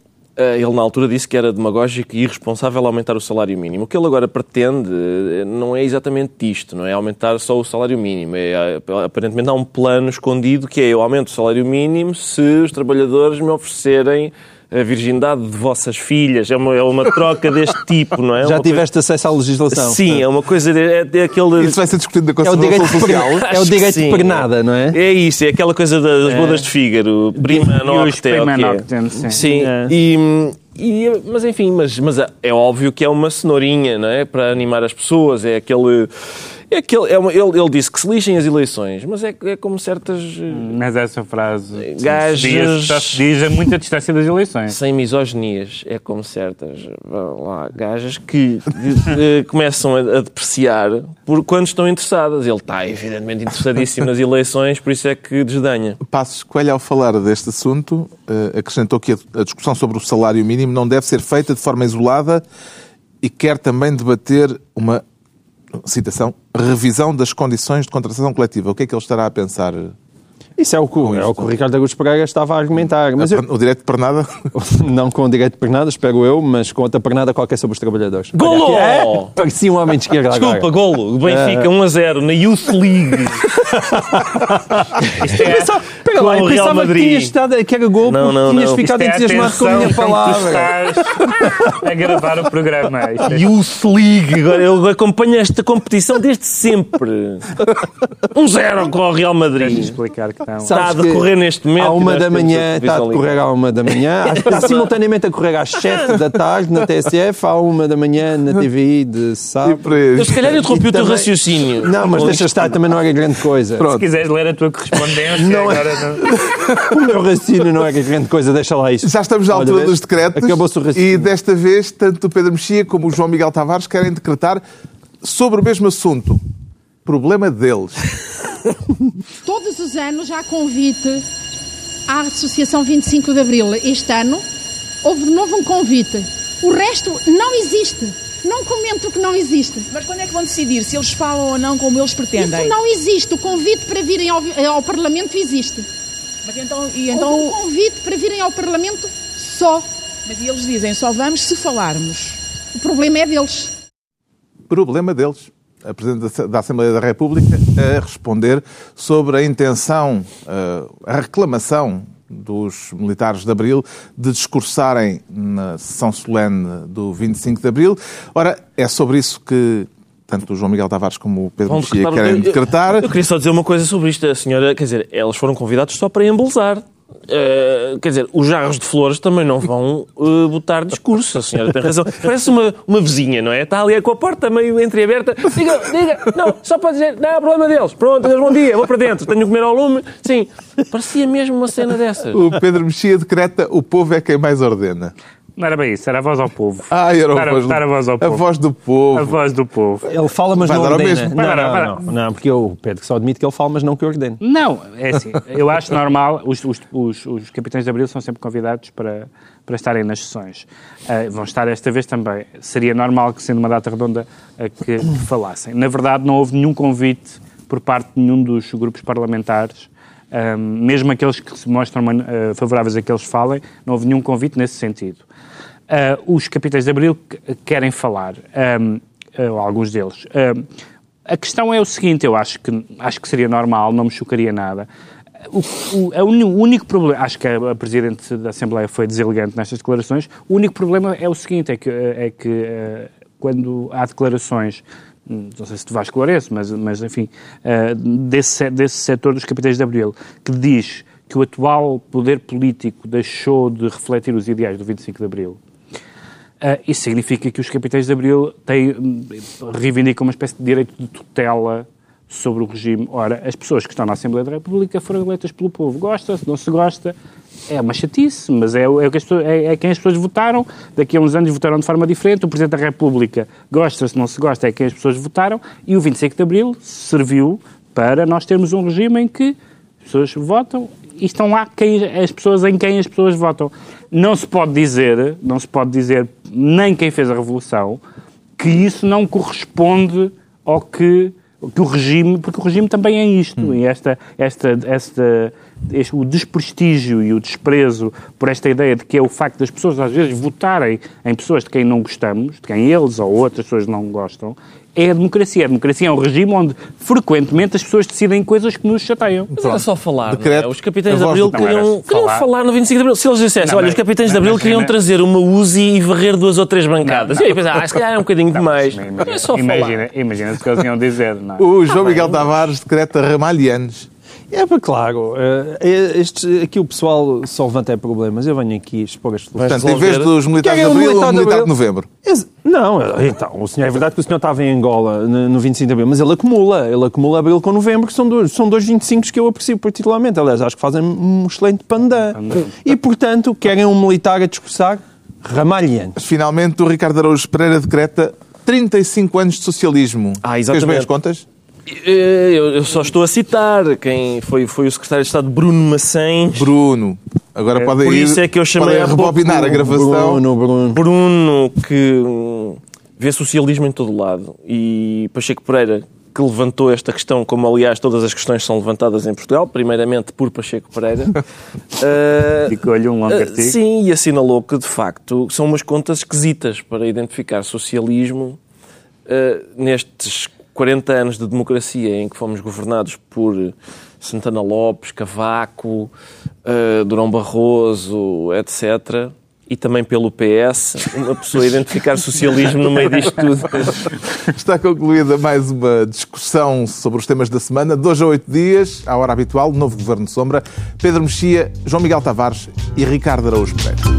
[SPEAKER 3] ele na altura disse que era demagógico e irresponsável aumentar o salário mínimo. O que ele agora pretende eh, não é exatamente isto, não é aumentar só o salário mínimo. É, eh, aparentemente há um plano escondido que é eu aumento o salário mínimo se os trabalhadores me oferecerem a virgindade de vossas filhas. É uma, é uma troca deste tipo, não é?
[SPEAKER 5] Já
[SPEAKER 3] Uma
[SPEAKER 5] tiveste acesso à legislação?
[SPEAKER 3] coisa... Sim, é uma coisa... De, é, é aquele...
[SPEAKER 1] Isso vai ser discutido na
[SPEAKER 5] É o
[SPEAKER 1] Constituição
[SPEAKER 5] direito, de
[SPEAKER 1] Social.
[SPEAKER 5] é o direito de
[SPEAKER 3] sim.
[SPEAKER 5] pernada, não é?
[SPEAKER 3] É isso, é aquela coisa das bodas de Fígaro, prima nocte, é o
[SPEAKER 6] prima
[SPEAKER 3] que é.
[SPEAKER 6] nocte, sim.
[SPEAKER 3] Sim,
[SPEAKER 5] É.
[SPEAKER 3] e, e- mas enfim, mas, mas é óbvio que é uma cenourinha, não é? Para animar as pessoas, é aquele... É aquele é uma- ele, ele disse que se lixem as eleições, mas é, é como certas... eh,
[SPEAKER 6] Mas essa frase
[SPEAKER 3] Gajas-
[SPEAKER 6] se diz- já se diz a muita distância das eleições.
[SPEAKER 3] Sem misoginias, é como certas lá, gajas que eh, começam a, a depreciar por quando estão interessadas. Ele está evidentemente interessadíssimo nas eleições, por isso é que desdenha.
[SPEAKER 1] Passos Coelho, ao falar deste assunto, eh, acrescentou que a a discussão sobre o salário mínimo não deve ser feita de forma isolada e quer também debater uma, citação, revisão das condições de contratação coletiva. O que é que ele estará a pensar?
[SPEAKER 5] Isso é o que, é o, que o Ricardo Augusto Pereira estava a argumentar. Mas eu,
[SPEAKER 1] O direito de pernada?
[SPEAKER 5] não com o direito de pernada, espero eu, mas com outra pernada qualquer sobre os trabalhadores.
[SPEAKER 3] Golo!
[SPEAKER 5] É, parecia um homem de esquerda
[SPEAKER 3] Desculpa,
[SPEAKER 5] agora.
[SPEAKER 3] golo. O Benfica 1 a 0 na Youth League. Isto é
[SPEAKER 5] Pensava, pera lá,
[SPEAKER 3] com
[SPEAKER 5] eu
[SPEAKER 3] o Real
[SPEAKER 5] pensava que
[SPEAKER 3] Madrid.
[SPEAKER 5] tinhas estado, que era gol
[SPEAKER 3] Não, não,
[SPEAKER 5] tinhas
[SPEAKER 3] não.
[SPEAKER 5] ficado
[SPEAKER 6] Isto é
[SPEAKER 5] entusiasmado com a minha palavra.
[SPEAKER 6] quando tu estás a gravar o programa. Isto é-
[SPEAKER 3] Youth League. Agora eu acompanho esta competição desde sempre. 1 0 com o Real Madrid.
[SPEAKER 6] explicar que não.
[SPEAKER 3] Está a decorrer neste momento.
[SPEAKER 5] À
[SPEAKER 3] e
[SPEAKER 5] uma da manhã, está a decorrer à uma da manhã, às- simultaneamente a correr às 7 da tarde na TSF, à uma da manhã na TVI de
[SPEAKER 1] E
[SPEAKER 5] sábado.
[SPEAKER 3] Eu se calhar interrompi
[SPEAKER 5] E
[SPEAKER 3] o teu
[SPEAKER 5] também-
[SPEAKER 3] raciocínio.
[SPEAKER 5] Não, mas deixa estar, também não era grande coisa.
[SPEAKER 6] Se quiseres ler a tua correspondência,
[SPEAKER 5] Não é-
[SPEAKER 6] agora não.
[SPEAKER 5] O meu raciocínio não era grande coisa, deixa lá isso.
[SPEAKER 1] Já estamos
[SPEAKER 5] Olha,
[SPEAKER 1] altura
[SPEAKER 5] vês?
[SPEAKER 1] dos decretos
[SPEAKER 5] Acabou-se o
[SPEAKER 1] e
[SPEAKER 5] raciocínio.
[SPEAKER 1] desta vez tanto o Pedro Mexia como o João Miguel Tavares querem decretar sobre o mesmo assunto. Problema deles.
[SPEAKER 8] Todos os anos há convite à Associação 25 de Abril. Este ano houve de novo um convite. O resto não existe. Não comento que não existe.
[SPEAKER 9] Mas quando é que vão decidir se eles falam ou não como eles pretendem?
[SPEAKER 8] Isso não existe. O convite para virem ao, ao Parlamento existe.
[SPEAKER 9] Mas então, e
[SPEAKER 8] Houve um
[SPEAKER 9] então,
[SPEAKER 8] convite para virem ao Parlamento só.
[SPEAKER 9] mas eles dizem só vamos se falarmos.
[SPEAKER 8] O problema é deles.
[SPEAKER 1] Problema deles. A Presidente da Assembleia da República a responder sobre a intenção, eh, a reclamação dos militares de Abril de discursarem na sessão solene do 25 de Abril. Ora, é sobre isso que tanto o João Miguel Tavares como o Pedro Mexia querem
[SPEAKER 3] eu-
[SPEAKER 1] decretar.
[SPEAKER 3] Eu queria só dizer uma coisa sobre isto. A senhora, quer dizer, elas foram convidados só para embelezar. Eh, quer dizer, os jarros de flores também não vão eh, botar discurso. A senhora tem razão. Parece uma, uma vizinha, não é? Está ali com a porta meio entreaberta. Diga, diga, não, só para dizer, não, é problema deles. Pronto, adeus, bom dia, vou para dentro, tenho que comer ao lume. Sim, parecia mesmo uma cena dessas.
[SPEAKER 1] O Pedro Mexia decreta o povo é quem mais ordena.
[SPEAKER 6] Não era bem isso, era a voz ao povo.
[SPEAKER 1] Ah, era
[SPEAKER 6] Dar a-
[SPEAKER 1] a voz, do,
[SPEAKER 6] dar a voz ao
[SPEAKER 1] a
[SPEAKER 6] povo.
[SPEAKER 1] voz do povo.
[SPEAKER 6] A voz do povo.
[SPEAKER 5] Ele fala, mas
[SPEAKER 1] Vai
[SPEAKER 5] não ordena.
[SPEAKER 1] mesmo.
[SPEAKER 5] Não, não, não, não, porque eu, Pedro, só admito que ele fala, mas não que ordene.
[SPEAKER 6] Não, é assim. Eu acho normal, os, os, os, os capitães de Abril são sempre convidados para, para estarem nas sessões. Ah, vão estar esta vez também. Seria normal que, sendo uma data redonda, ah, que, que falassem. Na verdade, não houve nenhum convite por parte de nenhum dos grupos parlamentares, ah, mesmo aqueles que se mostram ah, favoráveis a que eles falem, não houve nenhum convite nesse sentido. Ah, os capitães de Abril que- querem falar, um, ou alguns deles. A questão é o seguinte, eu acho que, acho que seria normal, não me chocaria nada. O, o- o único problema, acho que a, a Presidente da Assembleia foi deselegante nestas declarações, o único problema é o seguinte, é que, é que eh, quando há declarações não sei se te vais esclarecer, mas, mas enfim, eh, desse, se- desse setor dos capitães de Abril, que diz que o atual poder político deixou de refletir os ideais do 25 de Abril, Uh, isso significa que os capitães de Abril têm, hum, reivindicam uma espécie de direito de tutela sobre o regime. Ora, as pessoas que estão na Assembleia da República foram eleitas pelo povo. Gosta-se, não se gosta, é uma chatice, mas é, é, é- é quem as pessoas votaram. Daqui a uns anos votaram de forma diferente. O Presidente da República gosta-se, não se gosta, é quem as pessoas votaram. E o 25 de Abril serviu para nós termos um regime em que As pessoas votam e estão lá quem, as pessoas em quem as pessoas votam. Não se pode dizer, não se pode dizer nem quem fez a revolução que isso não corresponde ao que, que o regime, porque o regime também é isto, e esta, esta, esta, este- o desprestígio e o desprezo por esta ideia de que é o facto das pessoas às vezes votarem em pessoas de quem não gostamos, de quem eles ou outras pessoas não gostam, é a democracia. A democracia é um regime onde frequentemente as pessoas decidem coisas que nos chateiam.
[SPEAKER 3] Mas era só falar,
[SPEAKER 1] Decreto.
[SPEAKER 3] não é? Os capitães de Abril
[SPEAKER 6] Não
[SPEAKER 3] queriam, queriam
[SPEAKER 6] falar.
[SPEAKER 3] falar no 25 de Abril. Se eles dissessem,
[SPEAKER 6] Não,
[SPEAKER 3] olha,
[SPEAKER 6] mas-
[SPEAKER 3] os capitães de
[SPEAKER 6] não,
[SPEAKER 3] Abril
[SPEAKER 6] mas
[SPEAKER 3] queriam
[SPEAKER 6] imagina-
[SPEAKER 3] trazer uma Uzi e varrer duas ou três bancadas.
[SPEAKER 6] Não,
[SPEAKER 3] E aí pensar, ah, se calhar é um bocadinho demais.
[SPEAKER 6] Imagina,
[SPEAKER 3] É só falar.
[SPEAKER 6] imagina, imagina se que eles iam dizer. Não. é?
[SPEAKER 1] O João Miguel Tavares decreta ramalhianos.
[SPEAKER 5] É para claro, eh, este, aqui o pessoal só levanta é problemas. Eu venho aqui expor as soluções.
[SPEAKER 1] Portanto, em vez dos militares de
[SPEAKER 5] é o
[SPEAKER 1] Abril,
[SPEAKER 5] militar de
[SPEAKER 1] militar de
[SPEAKER 5] Abril?
[SPEAKER 1] Novembro.
[SPEAKER 5] Ex- Não, eh, então, o senhor, é verdade que o senhor estava em Angola no no 25 de Abril, mas ele acumula. Ele acumula Abril com Novembro, que são dois, são dois 25 que eu aprecio particularmente. Aliás, acho que fazem um excelente pandan. E, portanto, querem um militar a discursar ramalhante.
[SPEAKER 1] Mas, finalmente, o Ricardo Araújo Pereira decreta 35 anos de socialismo.
[SPEAKER 3] Ah,
[SPEAKER 1] Fez bem
[SPEAKER 3] exatamente.
[SPEAKER 1] as contas?
[SPEAKER 3] Eh, Eu, eu só estou a citar quem foi, foi o secretário de Estado Bruno Macens.
[SPEAKER 1] Bruno. Agora pode
[SPEAKER 3] por
[SPEAKER 1] ir,
[SPEAKER 3] isso é que eu chamei pouco
[SPEAKER 1] rebobinar a gravação.
[SPEAKER 5] Bruno, Bruno.
[SPEAKER 3] Bruno, que hum, vê socialismo em todo lado, e Pacheco Pereira, que levantou esta questão, como aliás todas as questões são levantadas em Portugal, primeiramente por Pacheco Pereira. eh,
[SPEAKER 6] Ficou-lhe um longo
[SPEAKER 3] eh,
[SPEAKER 6] artigo.
[SPEAKER 3] Sim, e assinalou que de facto são umas contas esquisitas para identificar socialismo eh, nestes 40 anos de democracia em que fomos governados por Santana Lopes, Cavaco, eh, Durão Barroso, etc. E também pelo PS, uma pessoa identificar socialismo no meio disto tudo.
[SPEAKER 1] Está concluída mais uma discussão sobre os temas da semana. Hoje a oito dias, à hora habitual, novo Governo de Sombra. Pedro Mexia, João Miguel Tavares e Ricardo Araújo Pereira.